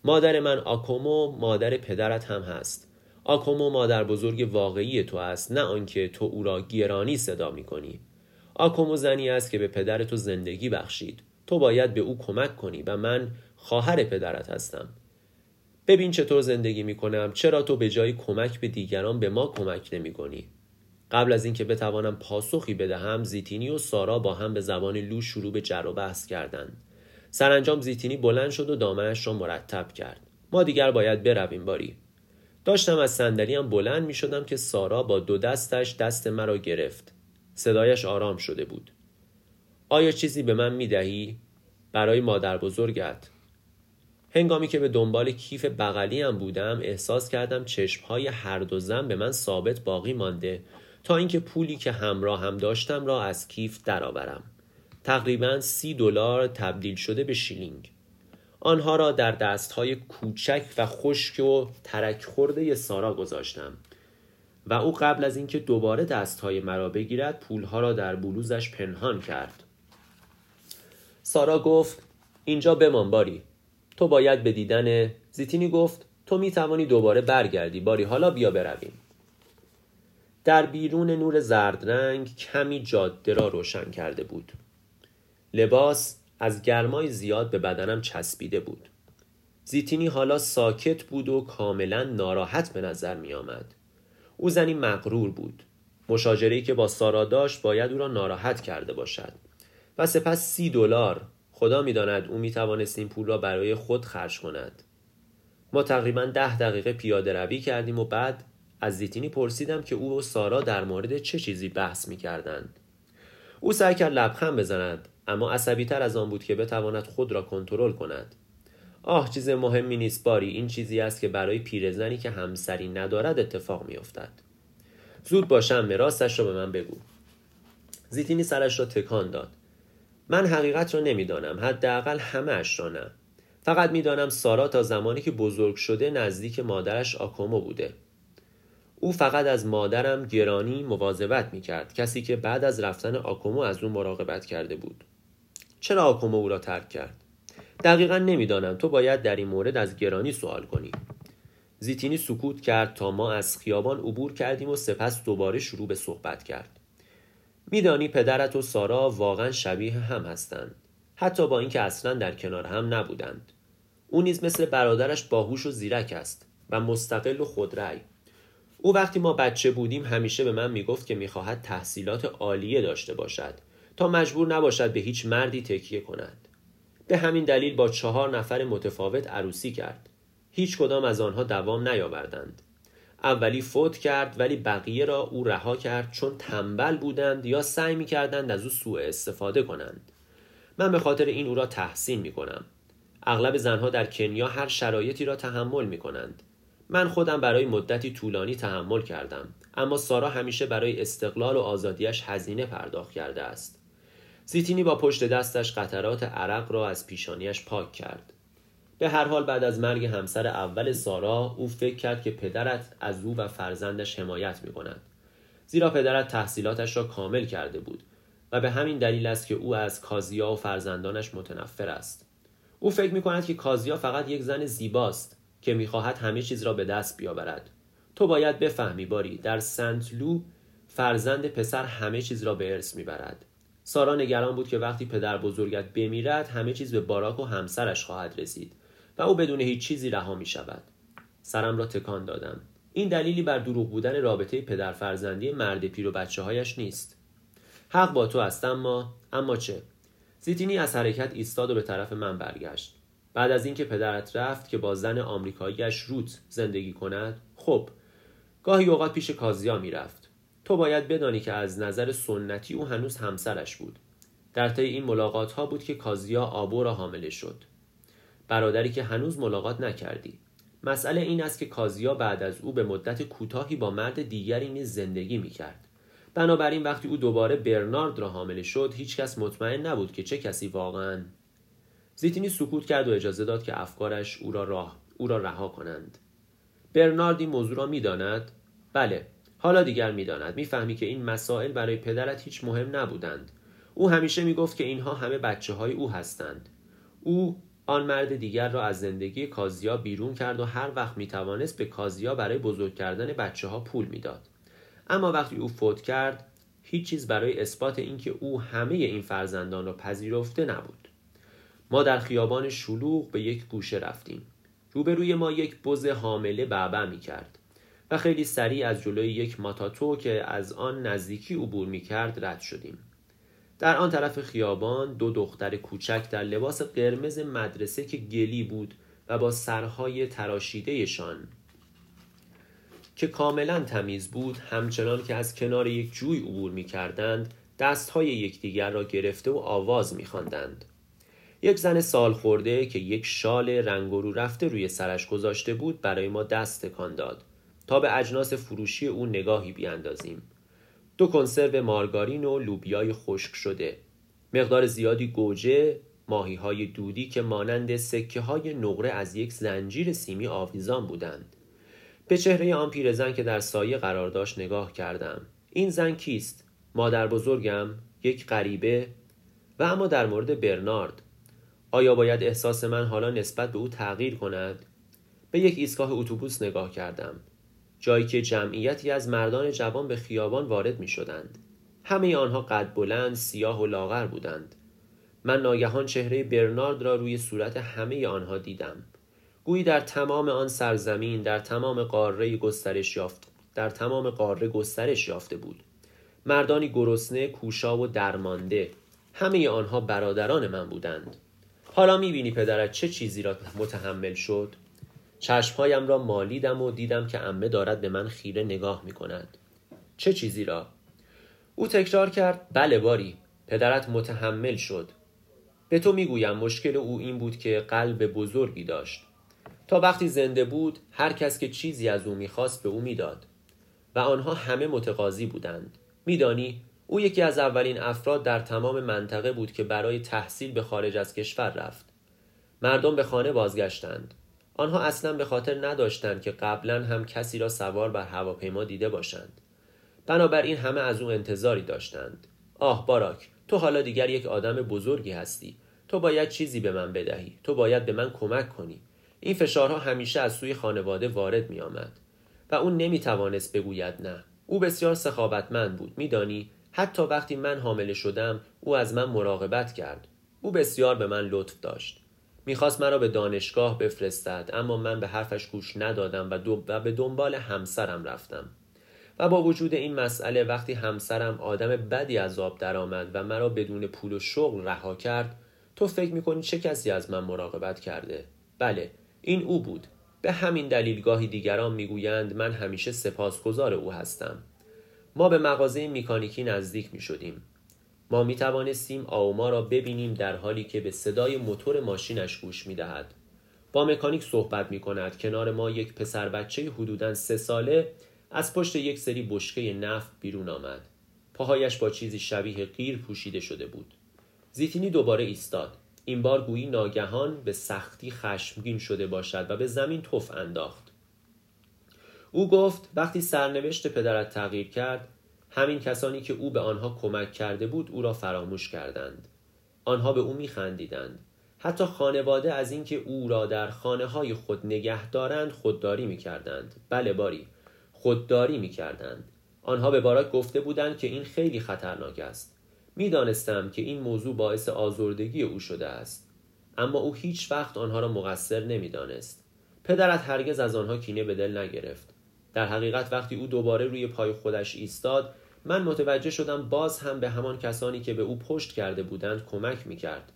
مادر من آکومو مادر پدرت هم هست. آکومو مادر بزرگ واقعی تو است نه آنکه تو او را گرانی صدا می کنی آکومو زنی است که به پدر تو زندگی بخشید. تو باید به او کمک کنی و من خواهر پدرت هستم. ببین چطور زندگی می کنم چرا تو به جای کمک به دیگران به ما کمک نمی کنی قبل از اینکه بتوانم پاسخی بدهم زیتینی و سارا با هم به زبان لو شروع به جر و بحث کردند. سرانجام زیتینی بلند شد و دامنش را مرتب کرد. ما دیگر باید برویم باری. داشتم از صندلیام بلند می شدم که سارا با دو دستش دست مرا گرفت. صدایش آرام شده بود. آیا چیزی به من می دهی؟ برای مادر بزرگت. هنگامی که به دنبال کیف بغلی هم بودم احساس کردم چشمهای هر دو زن به من ثابت باقی مانده. تا اینکه پولی که همراه هم داشتم را از کیف درآورم. تقریبا سی دلار تبدیل شده به شیلینگ. آنها را در دستهای کوچک و خشک و ترک خورده سارا گذاشتم و او قبل از اینکه دوباره دستهای مرا بگیرد پولها را در بلوزش پنهان کرد. سارا گفت اینجا بمان باری. تو باید به دیدن زیتینی گفت تو می توانی دوباره برگردی. باری حالا بیا برویم. در بیرون نور زرد رنگ کمی جاده را روشن کرده بود. لباس از گرمای زیاد به بدنم چسبیده بود. زیتینی حالا ساکت بود و کاملا ناراحت به نظر می آمد. او زنی مغرور بود. مشاجره که با سارا داشت باید او را ناراحت کرده باشد. و سپس سی دلار. خدا می‌داند او می توانست این پول را برای خود خرج کند. ما تقریبا ده دقیقه پیاده روی کردیم و بعد از زیتینی پرسیدم که او و سارا در مورد چه چیزی بحث می کردند. او سعی کرد لبخند بزند اما عصبی تر از آن بود که بتواند خود را کنترل کند. آه چیز مهمی نیست باری این چیزی است که برای پیرزنی که همسری ندارد اتفاق میافتد. زود باشم راستش را به من بگو. زیتینی سرش را تکان داد. من حقیقت را نمی‌دانم حداقل همه اش را نه. فقط می‌دانم سارا تا زمانی که بزرگ شده نزدیک مادرش آکومو بوده. او فقط از مادرم گرانی مواظبت می‌کرد کسی که بعد از رفتن آکومو از او مراقبت کرده بود. چرا آکومو او را ترک کرد؟ دقیقا نمی‌دانم. تو باید در این مورد از گرانی سوال کنی. زیتینی سکوت کرد تا ما از خیابان عبور کردیم و سپس دوباره شروع به صحبت کرد. میدانی پدرت و سارا واقعا شبیه هم هستند. حتی با اینکه اصلا در کنار هم نبودند. او نیز مثل برادرش باهوش و زیرک است و مستقل و خودرأی او وقتی ما بچه بودیم همیشه به من می‌گفت که می‌خواهد تحصیلات عالیه داشته باشد تا مجبور نباشد به هیچ مردی تکیه کند. به همین دلیل با چهار نفر متفاوت عروسی کرد. هیچ کدام از آنها دوام نیاوردند. اولی فوت کرد ولی بقیه را او رها کرد چون تنبل بودند یا سعی می‌کردند از او سوء استفاده کنند. من به خاطر این او را تحسین می کنم اغلب زنها در کنیا هر شرایطی را تحمل می کنند من خودم برای مدتی طولانی تحمل کردم اما سارا همیشه برای استقلال و آزادیش هزینه پرداخت کرده است. زیتینی با پشت دستش قطرات عرق را از پیشانیش پاک کرد. به هر حال بعد از مرگ همسر اول سارا او فکر کرد که پدرت از او و فرزندش حمایت می کند زیرا پدرت تحصیلاتش را کامل کرده بود و به همین دلیل است که او از کازیا و فرزندانش متنفر است. او فکر می کند که کازیا فقط یک زن زیباست. که می‌خواهد همه چیز را به دست بیاورد. تو باید بفهمی باری در سنت لو فرزند پسر همه چیز را به ارث می‌برد. سارا نگران بود که وقتی پدر بزرگت بمیرد همه چیز به باراک و همسرش خواهد رسید و او بدون هیچ چیزی رها می شود سرم را تکان دادم. این دلیلی بر دروغ بودن رابطه پدر فرزندی مرد پیر و بچه هایش نیست. حق با تو است اما اما چه؟ زیتینی از حرکت ایستاد و به طرف من برگشت. بعد از اینکه پدرت رفت که با زن آمریکاییش روت زندگی کند خب گاهی اوقات پیش کازیا می‌رفت. تو باید بدانی که از نظر سنتی او هنوز همسرش بود. در طی این ملاقات ها بود که کازیا آبو را حامله شد. برادری که هنوز ملاقات نکردی. مسئله این است که کازیا بعد از او به مدت کوتاهی با مرد دیگری نیز زندگی می‌کرد. بنابراین وقتی او دوباره برنارد را حامل شد هیچکس مطمئن نبود که چه کسی واقعا زیتینی سکوت کرد و اجازه داد که افکارش او را, راه، او را رها کنند. برنارد این موضوع را می‌داند؟ بله. حالا دیگر می‌داند. می‌فهمی که این مسائل برای پدرت هیچ مهم نبودند. او همیشه می‌گفت که اینها همه بچه های او هستند. او آن مرد دیگر را از زندگی کازیا بیرون کرد و هر وقت می توانست به کازیا برای بزرگ کردن بچه ها پول می‌داد. اما وقتی او فوت کرد هیچ چیز برای اثبات اینکه او همه این فرزندان را پذیرفته نبود. ما در خیابان شلوغ به یک گوشه رفتیم. روبروی ما یک بز حامله بعبع می کرد و خیلی سریع از جلوی یک ماتاتو که از آن نزدیکی عبور می کرد رد شدیم. در آن طرف خیابان دو دختر کوچک در لباس قرمز مدرسه که گلی بود و با سرهای تراشیدهشان که کاملا تمیز بود همچنان که از کنار یک جوی عبور می کردند دستهای یکدیگر را گرفته و آواز می خواندند. یک زن سال خورده که یک شال رنگ رو رفته روی سرش گذاشته بود برای ما دست تکان داد. تا به اجناس فروشی او نگاهی بیاندازیم. دو کنسرو مارگارین و لوبیای خشک شده. مقدار زیادی گوجه ماهی های دودی که مانند سکه های نقره از یک زنجیر سیمی آویزان بودند. به چهره آن پیرزن که در سایه قرار داشت نگاه کردم. این زن کیست؟ مادر بزرگم یک غریبه و اما در مورد برنارد. آیا باید احساس من حالا نسبت به او تغییر کند به یک ایستگاه اتوبوس نگاه کردم جایی که جمعیتی از مردان جوان به خیابان وارد می شدند. همه آنها قد بلند، سیاه و لاغر بودند. من ناگهان چهره برنارد را روی صورت همه آنها دیدم. گویی در تمام آن سرزمین در تمام قاره گسترش یافت در تمام قاره گسترش یافته بود. مردانی گرسنه، کوشا و درمانده همه آنها برادران من بودند. حالا می‌بینی پدرت چه چیزی را متحمل شد؟ چشمهایم را مالیدم و دیدم که امه دارد به من خیره نگاه می کند. چه چیزی را؟ او تکرار کرد بله باری پدرت متحمل شد به تو می‌گویم مشکل او این بود که قلب بزرگی داشت تا وقتی زنده بود هر کس که چیزی از او می‌خواست به او می‌داد و آنها همه متقاضی بودند میدانی او یکی از اولین افراد در تمام منطقه بود که برای تحصیل به خارج از کشور رفت. مردم به خانه بازگشتند. آنها اصلا به خاطر نداشتند که قبلا هم کسی را سوار بر هواپیما دیده باشند. بنابراین همه از او انتظاری داشتند. آه باراک تو حالا دیگر یک آدم بزرگی هستی. تو باید چیزی به من بدهی. تو باید به من کمک کنی. این فشارها همیشه از سوی خانواده وارد می آمد و او نمی توانست بگوید نه. او بسیار سخاوتمند بود. میدانی؟ حتی وقتی من حامله شدم او از من مراقبت کرد. او بسیار به من لطف داشت. می‌خواست مرا به دانشگاه بفرستد اما من به حرفش گوش ندادم و, و به دنبال همسرم رفتم. و با وجود این مسئله وقتی همسرم آدم بدی از آب درآمد و مرا بدون پول و شغل رها کرد تو فکر می‌کنی چه کسی از من مراقبت کرده؟ بله این او بود. به همین دلیل گاهی دیگران می‌گویند من همیشه سپاسگزار او هستم. ما به مغازه میکانیکی نزدیک می شدیم ما می توانستیم آوما را ببینیم در حالی که به صدای موتور ماشینش گوش می دهد. با مکانیک صحبت می کند. کنار ما یک پسر بچه حدوداً سه ساله از پشت یک سری بشکه نفت بیرون آمد. پاهایش با چیزی شبیه قیر پوشیده شده بود. زیتینی دوباره ایستاد. این بار گویی ناگهان به سختی خشمگین شده باشد و به زمین تف انداخت. او گفت وقتی سرنوشت پدرت تغییر کرد همین کسانی که او به آنها کمک کرده بود او را فراموش کردند. آنها به او میخندیدند. حتی خانواده از اینکه او را در خانه های خود نگه دارند خودداری می‌کردند. بله باری خودداری می‌کردند. آنها به باراک گفته بودند که این خیلی خطرناک است. می‌دانستم که این موضوع باعث آزردگی او شده است. اما او هیچ وقت آنها را مقصر نمی‌دانست. پدرت هرگز از آنها کینه به دل نگرفت. در حقیقت وقتی او دوباره روی پای خودش ایستاد من متوجه شدم باز هم به همان کسانی که به او پشت کرده بودند کمک می کرد.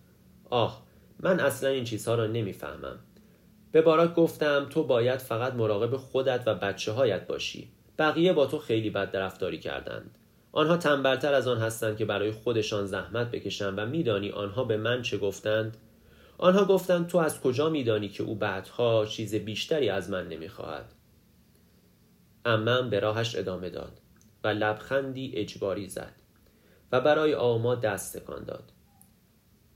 آه من اصلا این چیزها را نمی‌فهمم. به باراک گفتم تو باید فقط مراقب خودت و بچه هایت باشی. بقیه با تو خیلی بد رفتاری کردند. آنها تنبلتر از آن هستند که برای خودشان زحمت بکشند و میدانی آنها به من چه گفتند؟ آنها گفتند تو از کجا میدانی که او بعدها چیز بیشتری از من نمی‌خواهد امم به راهش ادامه داد و لبخندی اجباری زد و برای آما دست تکان داد.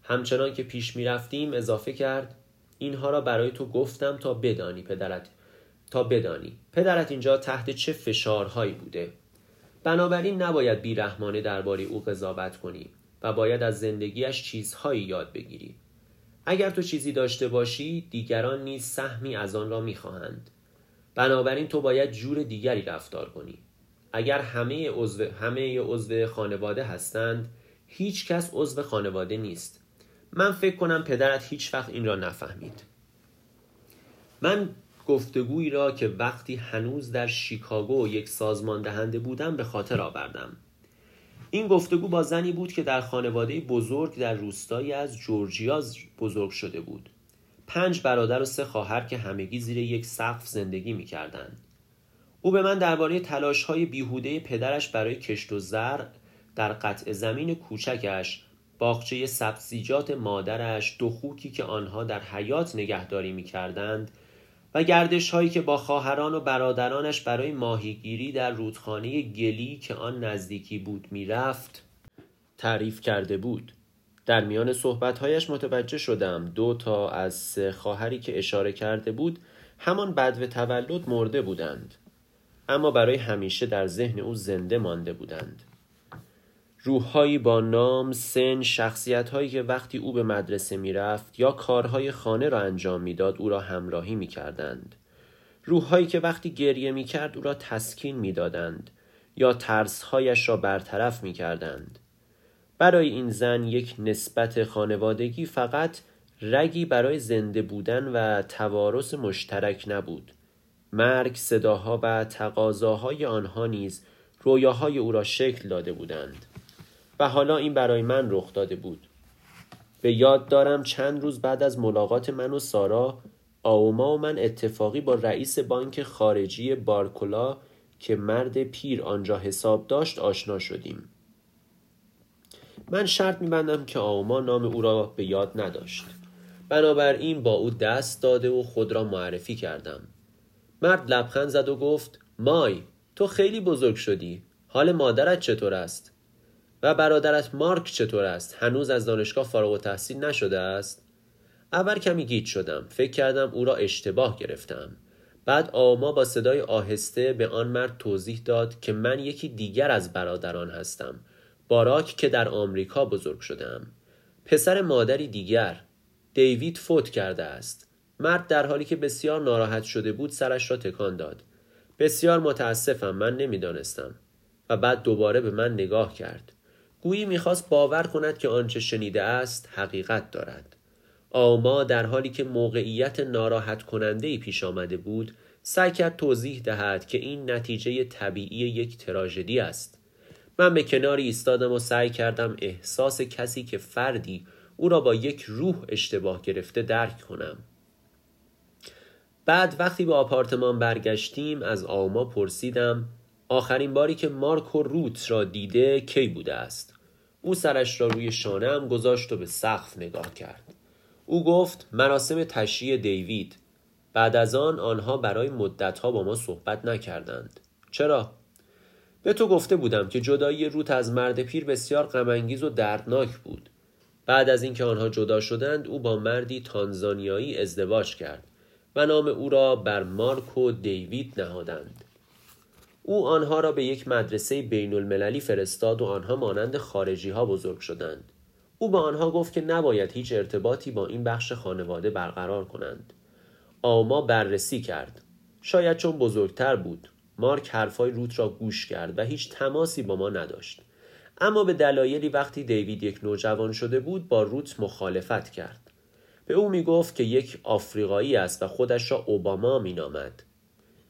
همچنان که پیش می رفتیم اضافه کرد اینها را برای تو گفتم تا بدانی پدرت تا بدانی. پدرت اینجا تحت چه فشارهایی بوده؟ بنابراین نباید بیرحمانه درباره او قضاوت کنی و باید از زندگیش چیزهایی یاد بگیری. اگر تو چیزی داشته باشی دیگران نیز سهمی از آن را می‌خواهند. بنابراین تو باید جور دیگری رفتار کنی. اگر همه عضو همه عضو خانواده هستند هیچ کس عضو خانواده نیست. من فکر کنم پدرت هیچ وقت این را نفهمید. من گفتگویی را که وقتی هنوز در شیکاگو یک سازمان دهنده بودم به خاطر آوردم. این گفتگو با زنی بود که در خانواده بزرگ در روستایی از جورجیا بزرگ شده بود. پنج برادر و سه خواهر که همگی زیر یک سقف زندگی می کردن. او به من درباره تلاش های بیهوده پدرش برای کشت و زرع در قطع زمین کوچکش باغچه سبزیجات مادرش دو خوکی که آنها در حیات نگهداری می کردند و گردش هایی که با خواهران و برادرانش برای ماهیگیری در رودخانه گلی که آن نزدیکی بود می‌رفت تعریف کرده بود در میان صحبتهایش متوجه شدم دو تا از سه خواهری که اشاره کرده بود همان بدو تولد مرده بودند اما برای همیشه در ذهن او زنده مانده بودند روحهایی با نام، سن، شخصیت که وقتی او به مدرسه می‌رفت یا کارهای خانه را انجام می‌داد او را همراهی می کردند. روحهایی که وقتی گریه می کرد او را تسکین می دادند یا ترسهایش را برطرف می کردند. برای این زن یک نسبت خانوادگی فقط رگی برای زنده بودن و توارث مشترک نبود. مرگ، صداها و تقاضاهای آنها نیز رویاهای او را شکل داده بودند. و حالا این برای من رخ داده بود به یاد دارم چند روز بعد از ملاقات من و سارا آوما و من اتفاقی با رئیس بانک خارجی بارکولا که مرد پیر آنجا حساب داشت آشنا شدیم من شرط میبندم که آوما نام او را به یاد نداشت بنابراین با او دست داده و خود را معرفی کردم مرد لبخند زد و گفت مای تو خیلی بزرگ شدی حال مادرت چطور است و برادرت مارک چطور است؟ هنوز از دانشگاه فارغ و تحصیل نشده است؟ اول کمی گیت شدم. فکر کردم او را اشتباه گرفتم. بعد آما با صدای آهسته به آن مرد توضیح داد که من یکی دیگر از برادران هستم. باراک که در آمریکا بزرگ شدم. پسر مادری دیگر. دیوید فوت کرده است. مرد در حالی که بسیار ناراحت شده بود سرش را تکان داد. بسیار متاسفم من نمی‌دانستم. و بعد دوباره به من نگاه کرد. گویی می‌خواست باور کند که آنچه شنیده است حقیقت دارد آما در حالی که موقعیت ناراحت کننده ای پیش آمده بود سعی کرد توضیح دهد که این نتیجه طبیعی یک تراژدی است من به کناری ایستادم و سعی کردم احساس کسی که فردی او را با یک روح اشتباه گرفته درک کنم. بعد وقتی به آپارتمان برگشتیم از آما پرسیدم آخرین باری که مارک و روت را دیده کی بوده است؟ او سرش را روی شانه هم گذاشت و به سقف نگاه کرد. او گفت مراسم تشییع دیوید. بعد از آن آنها برای مدتها با ما صحبت نکردند. چرا؟ به تو گفته بودم که جدایی روت از مرد پیر بسیار غمانگیز و دردناک بود بعد از اینکه آنها جدا شدند او با مردی تانزانیایی ازدواج کرد و نام او را بر مارک و دیوید نهادند او آنها را به یک مدرسه بین المللی فرستاد و آنها مانند خارجی ها بزرگ شدند. او به آنها گفت که نباید هیچ ارتباطی با این بخش خانواده برقرار کنند. آما بررسی کرد. شاید چون بزرگتر بود. مارک حرفای روت را گوش کرد و هیچ تماسی با ما نداشت. اما به دلایلی وقتی دیوید یک نوجوان شده بود با روت مخالفت کرد. به او می گفت که یک آفریقایی است و خودش را اوباما می نامد.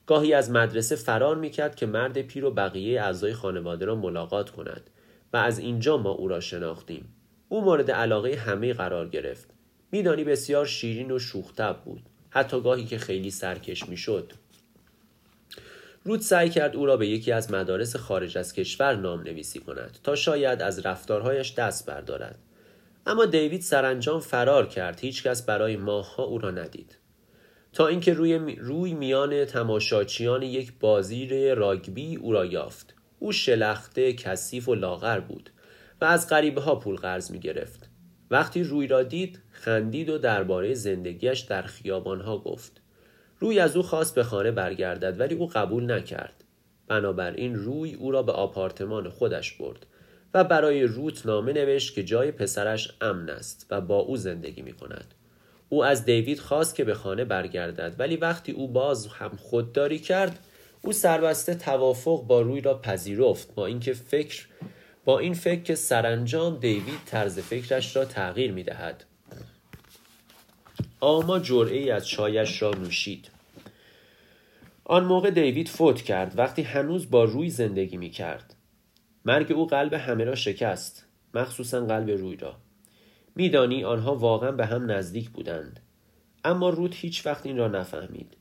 گاهی از مدرسه فرار می‌کرد که مرد پیر و بقیه اعضای خانواده را ملاقات کند و از اینجا ما او را شناختیم او مورد علاقه همه قرار گرفت میدانی بسیار شیرین و شوختب بود حتی گاهی که خیلی سرکش می‌شد رود سعی کرد او را به یکی از مدارس خارج از کشور نام نویسی کند تا شاید از رفتارهایش دست بردارد. اما دیوید سرانجام فرار کرد هیچکس برای ماهها او را ندید. تا اینکه روی, روی میان تماشاچیان یک بازی راگبی او را یافت. او شلخته کثیف و لاغر بود و از غریبه ها پول قرض می گرفت. وقتی روی را دید خندید و درباره زندگیش در خیابان ها گفت. روی از او خواست به خانه برگردد ولی او قبول نکرد بنابراین روی او را به آپارتمان خودش برد و برای روت نامه نوشت که جای پسرش امن است و با او زندگی می کند. او از دیوید خواست که به خانه برگردد ولی وقتی او باز هم خودداری کرد او سربسته توافق با روی را پذیرفت با اینکه فکر با این فکر که سرانجام دیوید طرز فکرش را تغییر می دهد. آما جرعه ای از چایش را نوشید آن موقع دیوید فوت کرد وقتی هنوز با روی زندگی می کرد مرگ او قلب همه را شکست مخصوصا قلب روی را. میدانی آنها واقعا به هم نزدیک بودند. اما رود هیچ وقت این را نفهمید.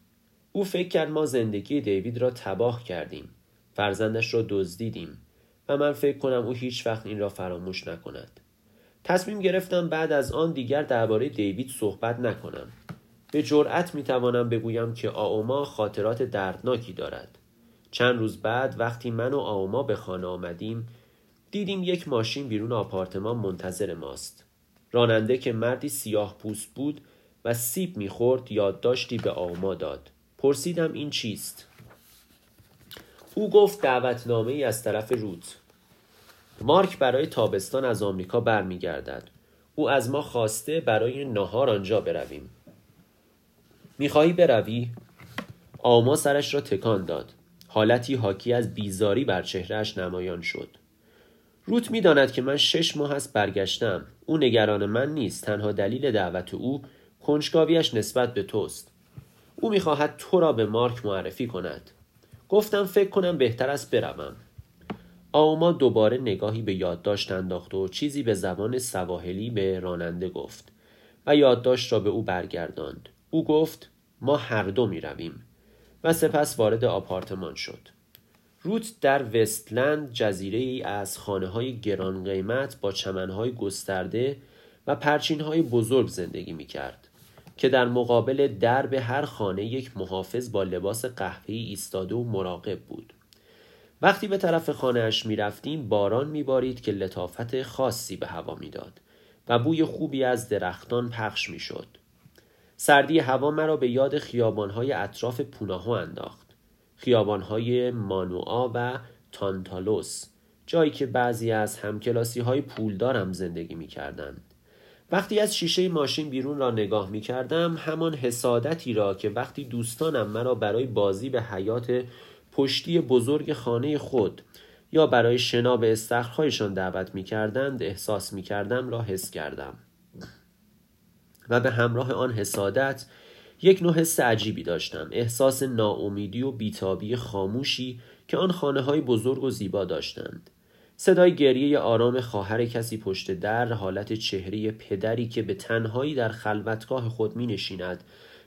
او فکر کرد ما زندگی دیوید را تباه کردیم فرزندش را دزدیدیم و من فکر کنم او هیچ وقت این را فراموش نکند. تصمیم گرفتم بعد از آن دیگر درباره دیوید صحبت نکنم. به جرأت می توانم بگویم که آوما خاطرات دردناکی دارد. چند روز بعد وقتی من و آوما به خانه آمدیم دیدیم یک ماشین بیرون آپارتمان منتظر ماست. راننده که مردی سیاه پوست بود و سیب می‌خورد یادداشتی به آوما داد. پرسیدم این چیست؟ او گفت دعوتنامه ای از طرف روت مارک برای تابستان از آمریکا برمیگردد. او از ما خواسته برای نهار آنجا برویم. می‌خواهی بروی؟ آما سرش را تکان داد. حالتی حاکی از بیزاری بر چهرهش نمایان شد. روت می‌داند که من شش ماه است برگشتم. او نگران من نیست. تنها دلیل دعوت او کنجکاویش نسبت به توست. او می‌خواهد تو را به مارک معرفی کند. گفتم فکر کنم بهتر است بروم. آوما دوباره نگاهی به یادداشت انداخت و چیزی به زبان سواحلی به راننده گفت و یادداشت را به او برگرداند. او گفت ما هر دو می رویم و سپس وارد آپارتمان شد. روت در وستلند جزیره ای از خانه های گران قیمت با چمنهای گسترده و پرچین های بزرگ زندگی می کرد که در مقابل درب هر خانه یک محافظ با لباس قهوه‌ای ایستاده و مراقب بود. وقتی به طرف خانهاش می رفتیم باران می بارید که لطافت خاصی به هوا می‌داد و بوی خوبی از درختان پخش می شد. سردی هوا مرا به یاد خیابانهای اطراف پوناهو انداخت. خیابانهای مانوآ و تانتالوس جایی که بعضی از همکلاسی های پولدارم زندگی می کردند. وقتی از شیشه ماشین بیرون را نگاه می کردم همان حسادتی را که وقتی دوستانم مرا برای بازی به حیات پشتی بزرگ خانه خود یا برای شنا به استخرهایشان دعوت می کردند احساس می کردم را حس کردم و به همراه آن حسادت یک نوع حس عجیبی داشتم احساس ناامیدی و بیتابی خاموشی که آن خانه های بزرگ و زیبا داشتند صدای گریه آرام خواهر کسی پشت در حالت چهره پدری که به تنهایی در خلوتگاه خود می نشیند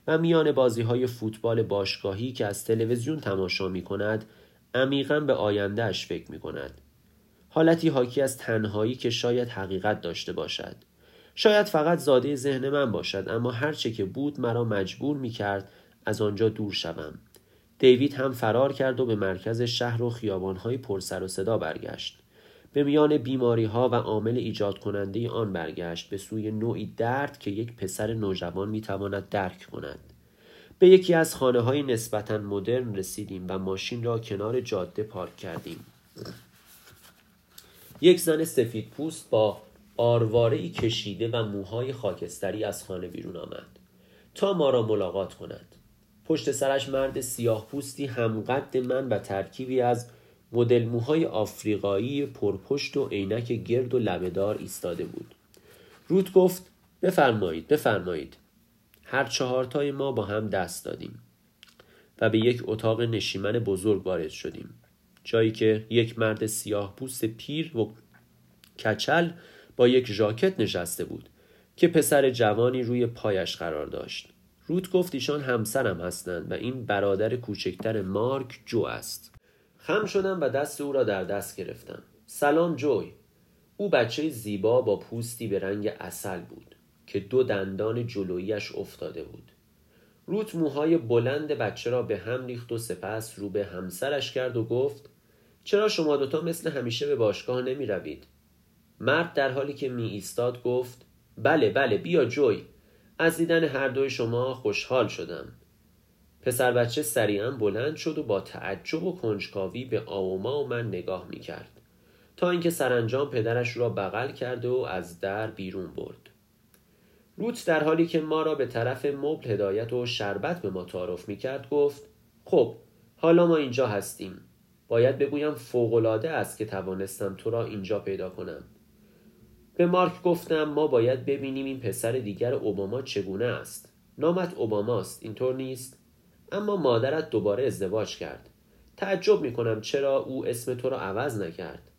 و میان بازی های فوتبال باشگاهی که از تلویزیون تماشا می کند عمیقا به آیندهش فکر می کند. حالتی حاکی از تنهایی که شاید حقیقت داشته باشد. شاید فقط زاده ذهن من باشد اما هرچه که بود مرا مجبور می کرد از آنجا دور شوم. دیوید هم فرار کرد و به مرکز شهر و خیابانهای پرسر و صدا برگشت. به میان بیماری ها و عامل ایجاد کننده آن برگشت به سوی نوعی درد که یک پسر نوجوان می تواند درک کند. به یکی از خانه های نسبتا مدرن رسیدیم و ماشین را کنار جاده پارک کردیم. یک زن سفید پوست با آرواره کشیده و موهای خاکستری از خانه بیرون آمد. تا ما را ملاقات کند. پشت سرش مرد سیاه پوستی همقد من و ترکیبی از مدل موهای آفریقایی پرپشت و عینک گرد و لبهدار ایستاده بود. روت گفت بفرمایید بفرمایید. هر چهارتای ما با هم دست دادیم و به یک اتاق نشیمن بزرگ وارد شدیم. جایی که یک مرد سیاه پوست پیر و کچل با یک ژاکت نشسته بود که پسر جوانی روی پایش قرار داشت. روت گفت ایشان همسرم هستند و این برادر کوچکتر مارک جو است. خم شدم و دست او را در دست گرفتم. سلام جوی. او بچه زیبا با پوستی به رنگ اصل بود که دو دندان جلویش افتاده بود. روت موهای بلند بچه را به هم ریخت و سپس رو به همسرش کرد و گفت چرا شما دوتا مثل همیشه به باشگاه نمی روید؟ مرد در حالی که می ایستاد گفت بله بله بیا جوی. از دیدن هر دوی شما خوشحال شدم. پسر بچه سریعا بلند شد و با تعجب و کنجکاوی به آوما و من نگاه می کرد. تا اینکه سرانجام پدرش را بغل کرد و از در بیرون برد. روت در حالی که ما را به طرف مبل هدایت و شربت به ما تعارف می کرد گفت خب حالا ما اینجا هستیم. باید بگویم فوقالعاده است که توانستم تو را اینجا پیدا کنم. به مارک گفتم ما باید ببینیم این پسر دیگر اوباما چگونه است. نامت اوباماست اینطور نیست؟ اما مادرت دوباره ازدواج کرد. تعجب می کنم چرا او اسم تو را عوض نکرد.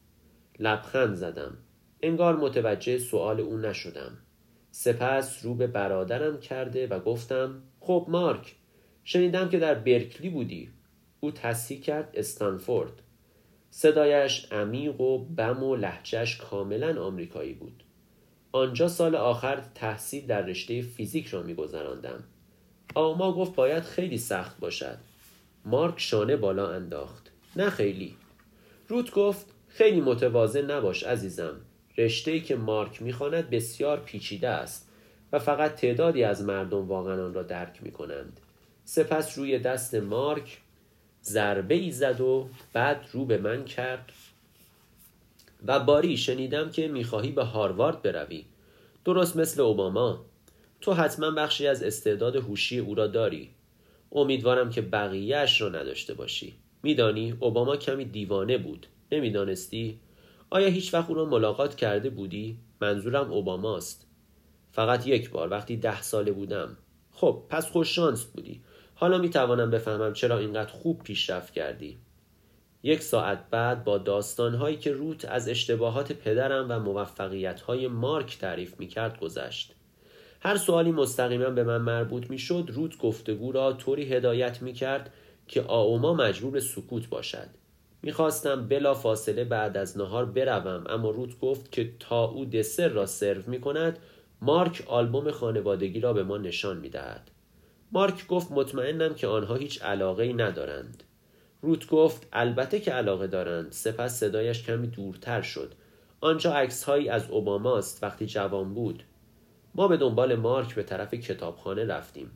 لبخند زدم. انگار متوجه سوال او نشدم. سپس رو به برادرم کرده و گفتم خب مارک شنیدم که در برکلی بودی. او تصحیح کرد استانفورد صدایش عمیق و بم و لحجهش کاملا آمریکایی بود. آنجا سال آخر تحصیل در رشته فیزیک را میگذراندم. آما گفت باید خیلی سخت باشد. مارک شانه بالا انداخت. نه خیلی. روت گفت خیلی متواضع نباش عزیزم. رشته که مارک می‌خواند بسیار پیچیده است و فقط تعدادی از مردم واقعا آن را درک می کنند. سپس روی دست مارک ضربه ای زد و بعد رو به من کرد و باری شنیدم که می‌خواهی به هاروارد بروی. درست مثل اوباما. تو حتما بخشی از استعداد هوشی او را داری. امیدوارم که بقیهش را نداشته باشی. میدانی اوباما کمی دیوانه بود. نمی‌دانستی؟ آیا هیچ وقت او را ملاقات کرده بودی؟ منظورم اوباماست فقط یک بار. وقتی ده ساله بودم. خب پس خوش شانس بودی. حالا می توانم بفهمم چرا اینقدر خوب پیشرفت کردی. یک ساعت بعد با داستانهایی که روت از اشتباهات پدرم و موفقیتهای مارک تعریف می کرد گذشت. هر سوالی مستقیما به من مربوط می شد روت گفتگو را طوری هدایت می کرد که آوما مجبور سکوت باشد. می‌خواستم بلا فاصله بعد از نهار بروم اما روت گفت که تا او دسر را سرو می کند مارک آلبوم خانوادگی را به ما نشان می دهد. مارک گفت مطمئنم که آنها هیچ علاقه ای ندارند. روت گفت البته که علاقه دارند سپس صدایش کمی دورتر شد. آنجا عکس هایی از اوباماست وقتی جوان بود. ما به دنبال مارک به طرف کتابخانه رفتیم.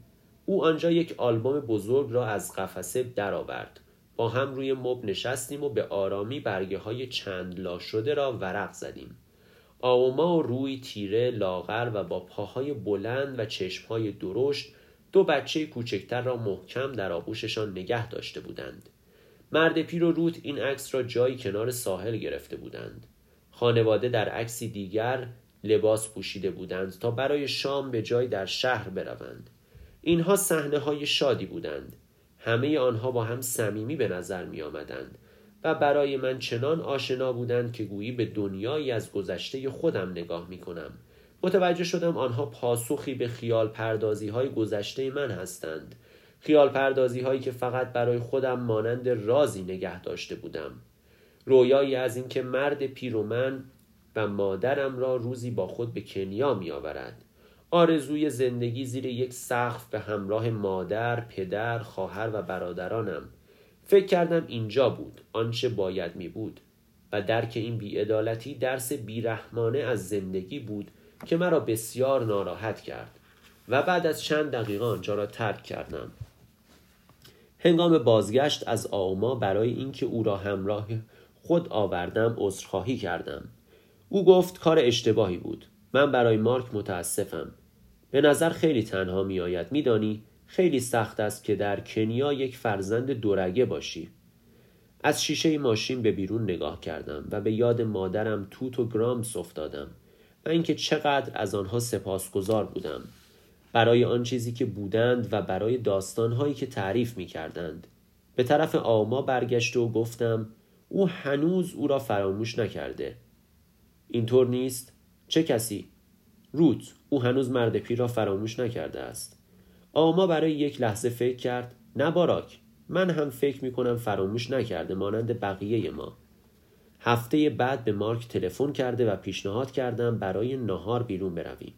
او آنجا یک آلبوم بزرگ را از قفسه درآورد. با هم روی مب نشستیم و به آرامی برگه های چند لا شده را ورق زدیم. آوما و روی تیره لاغر و با پاهای بلند و چشمهای درشت دو بچه کوچکتر را محکم در آغوششان نگه داشته بودند. مرد پیر و روت این عکس را جایی کنار ساحل گرفته بودند. خانواده در عکسی دیگر لباس پوشیده بودند تا برای شام به جای در شهر بروند. اینها صحنه های شادی بودند. همه آنها با هم صمیمی به نظر می آمدند و برای من چنان آشنا بودند که گویی به دنیایی از گذشته خودم نگاه می کنم. متوجه شدم آنها پاسخی به خیال پردازی های گذشته من هستند. خیال پردازی هایی که فقط برای خودم مانند رازی نگه داشته بودم. رویایی از اینکه مرد پیرومن و مادرم را روزی با خود به کنیا می آورد. آرزوی زندگی زیر یک سقف به همراه مادر، پدر، خواهر و برادرانم فکر کردم اینجا بود آنچه باید می بود و درک این بیعدالتی درس بیرحمانه از زندگی بود که مرا بسیار ناراحت کرد و بعد از چند دقیقه آنجا را ترک کردم. هنگام بازگشت از آوما برای اینکه او را همراه خود آوردم عذرخواهی کردم. او گفت کار اشتباهی بود. من برای مارک متاسفم. به نظر خیلی تنها می آید. میدانی خیلی سخت است که در کنیا یک فرزند دورگه باشی. از شیشه ماشین به بیرون نگاه کردم و به یاد مادرم توت و گرامس افتادم. و اینکه چقدر از آنها سپاسگزار بودم برای آن چیزی که بودند و برای داستانهایی که تعریف می کردند. به طرف آما برگشت و گفتم او هنوز او را فراموش نکرده اینطور نیست؟ چه کسی؟ روت او هنوز مرد پیر را فراموش نکرده است آما برای یک لحظه فکر کرد نه من هم فکر می کنم فراموش نکرده مانند بقیه ما هفته بعد به مارک تلفن کرده و پیشنهاد کردم برای نهار بیرون برویم.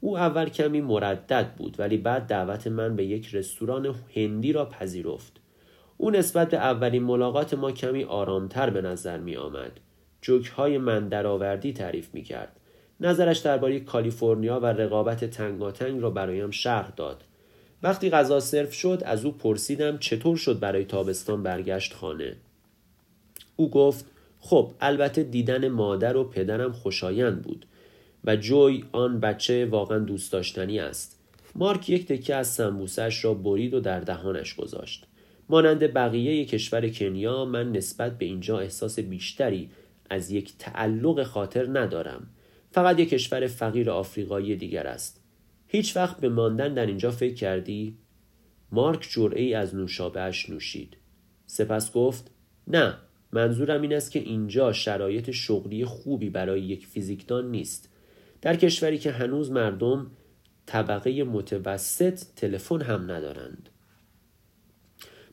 او اول کمی مردد بود ولی بعد دعوت من به یک رستوران هندی را پذیرفت. او نسبت به اولین ملاقات ما کمی آرامتر به نظر می آمد. جوک های من درآوردی تعریف می کرد. نظرش درباره کالیفرنیا و رقابت تنگاتنگ را برایم شرح داد. وقتی غذا سرو شد از او پرسیدم چطور شد برای تابستان برگشت خانه. او گفت خب البته دیدن مادر و پدرم خوشایند بود و جوی آن بچه واقعا دوست داشتنی است. مارک یک تکه از سمبوسش را برید و در دهانش گذاشت. مانند بقیه کشور کنیا من نسبت به اینجا احساس بیشتری از یک تعلق خاطر ندارم. فقط یک کشور فقیر آفریقایی دیگر است. هیچ وقت به ماندن در اینجا فکر کردی؟ مارک جرعه ای از نوشابهش نوشید. سپس گفت نه. منظورم این است که اینجا شرایط شغلی خوبی برای یک فیزیکدان نیست. در کشوری که هنوز مردم طبقه متوسط تلفن هم ندارند.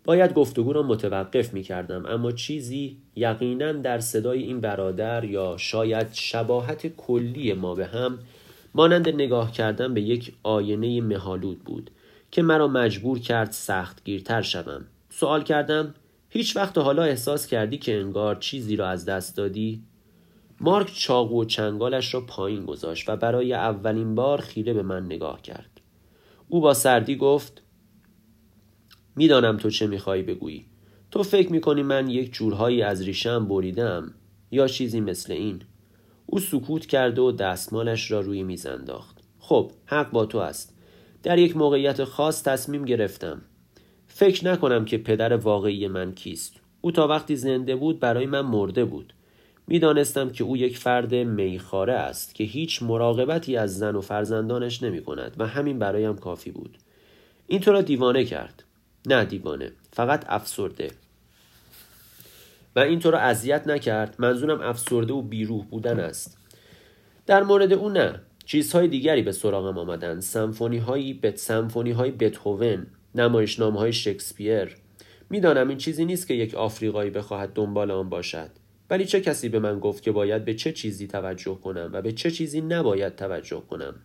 باید گفتگو را متوقف می کردم اما چیزی یقینا در صدای این برادر یا شاید شباهت کلی ما به هم مانند نگاه کردن به یک آینه مهالود بود که مرا مجبور کرد سخت گیرتر شوم. سوال کردم هیچ وقت حالا احساس کردی که انگار چیزی را از دست دادی؟ مارک چاقو و چنگالش را پایین گذاشت و برای اولین بار خیره به من نگاه کرد. او با سردی گفت می‌دانم تو چه میخوایی بگویی. تو فکر می‌کنی من یک جورهایی از ریشم بریدم یا چیزی مثل این؟ او سکوت کرده و دستمالش را روی میز انداخت. خب حق با تو است. در یک موقعیت خاص تصمیم گرفتم. فکر نکنم که پدر واقعی من کیست. او تا وقتی زنده بود برای من مرده بود. می‌دانستم که او یک فرد میخاره است که هیچ مراقبتی از زن و فرزندانش نمی کند و همین برایم کافی بود. این تو را دیوانه کرد. نه دیوانه فقط افسرده. و این تو را اذیت نکرد. منظورم افسرده و بیروح بودن است. در مورد او نه. چیزهای دیگری به سراغم آمدند. سمفونی های بت سمفونی های بتهوون. نمایشنامه های شکسپیر. می‌دانم این چیزی نیست که یک آفریقایی بخواهد دنبال آن باشد. ولی چه کسی به من گفت که باید به چه چیزی توجه کنم و به چه چیزی نباید توجه کنم؟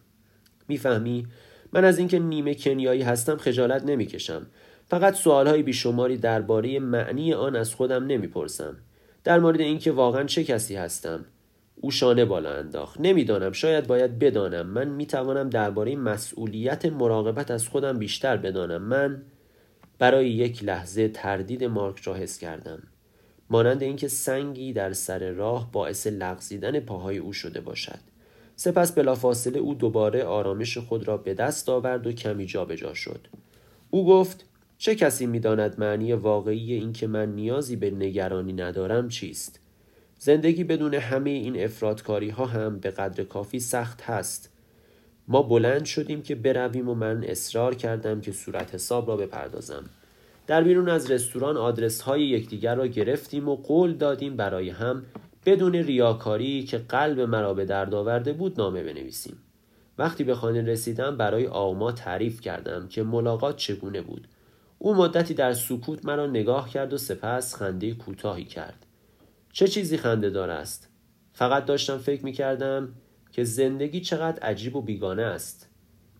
می‌فهمی؟ من از اینکه نیمه کنیایی هستم خجالت نمی‌کشم. فقط سوالهای بیشماری درباره معنی آن از خودم نمی‌پرسم. در مورد اینکه واقعا چه کسی هستم. او شانه بالا انداخت. نمی‌دانم شاید باید بدانم. من می‌توانم درباره مسئولیت مراقبت از خودم بیشتر بدانم. من برای یک لحظه تردید مارک را حس کردم. مانند اینکه سنگی در سر راه باعث لغزیدن پاهای او شده باشد. سپس بلافاصله او دوباره آرامش خود را به دست آورد و کمی جابجا شد. او گفت چه کسی می‌داند معنی واقعی اینکه من نیازی به نگرانی ندارم چیست؟ زندگی بدون همه این افرادکاری ها هم به قدر کافی سخت هست. ما بلند شدیم که برویم و من اصرار کردم که صورت حساب را بپردازم. در بیرون از رستوران آدرس های یکدیگر را گرفتیم و قول دادیم برای هم بدون ریاکاری که قلب مرا به درد آورده بود نامه بنویسیم. وقتی به خانه رسیدم برای آما تعریف کردم که ملاقات چگونه بود. او مدتی در سکوت مرا نگاه کرد و سپس خنده کوتاهی کرد. چه چیزی خنده دار است؟ فقط داشتم فکر می کردم که زندگی چقدر عجیب و بیگانه است.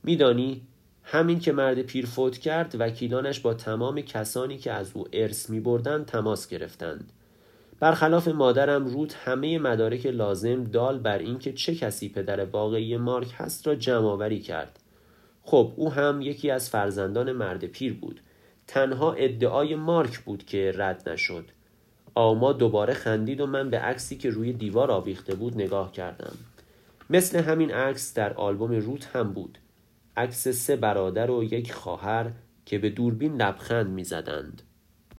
میدانی همین که مرد پیر فوت کرد وکیلانش با تمام کسانی که از او ارث می بردن تماس گرفتند. برخلاف مادرم روت همه مدارک لازم دال بر اینکه چه کسی پدر واقعی مارک هست را جمع کرد. خب او هم یکی از فرزندان مرد پیر بود. تنها ادعای مارک بود که رد نشد. آما دوباره خندید و من به عکسی که روی دیوار آویخته بود نگاه کردم. مثل همین عکس در آلبوم روت هم بود. عکس سه برادر و یک خواهر که به دوربین لبخند می‌زدند.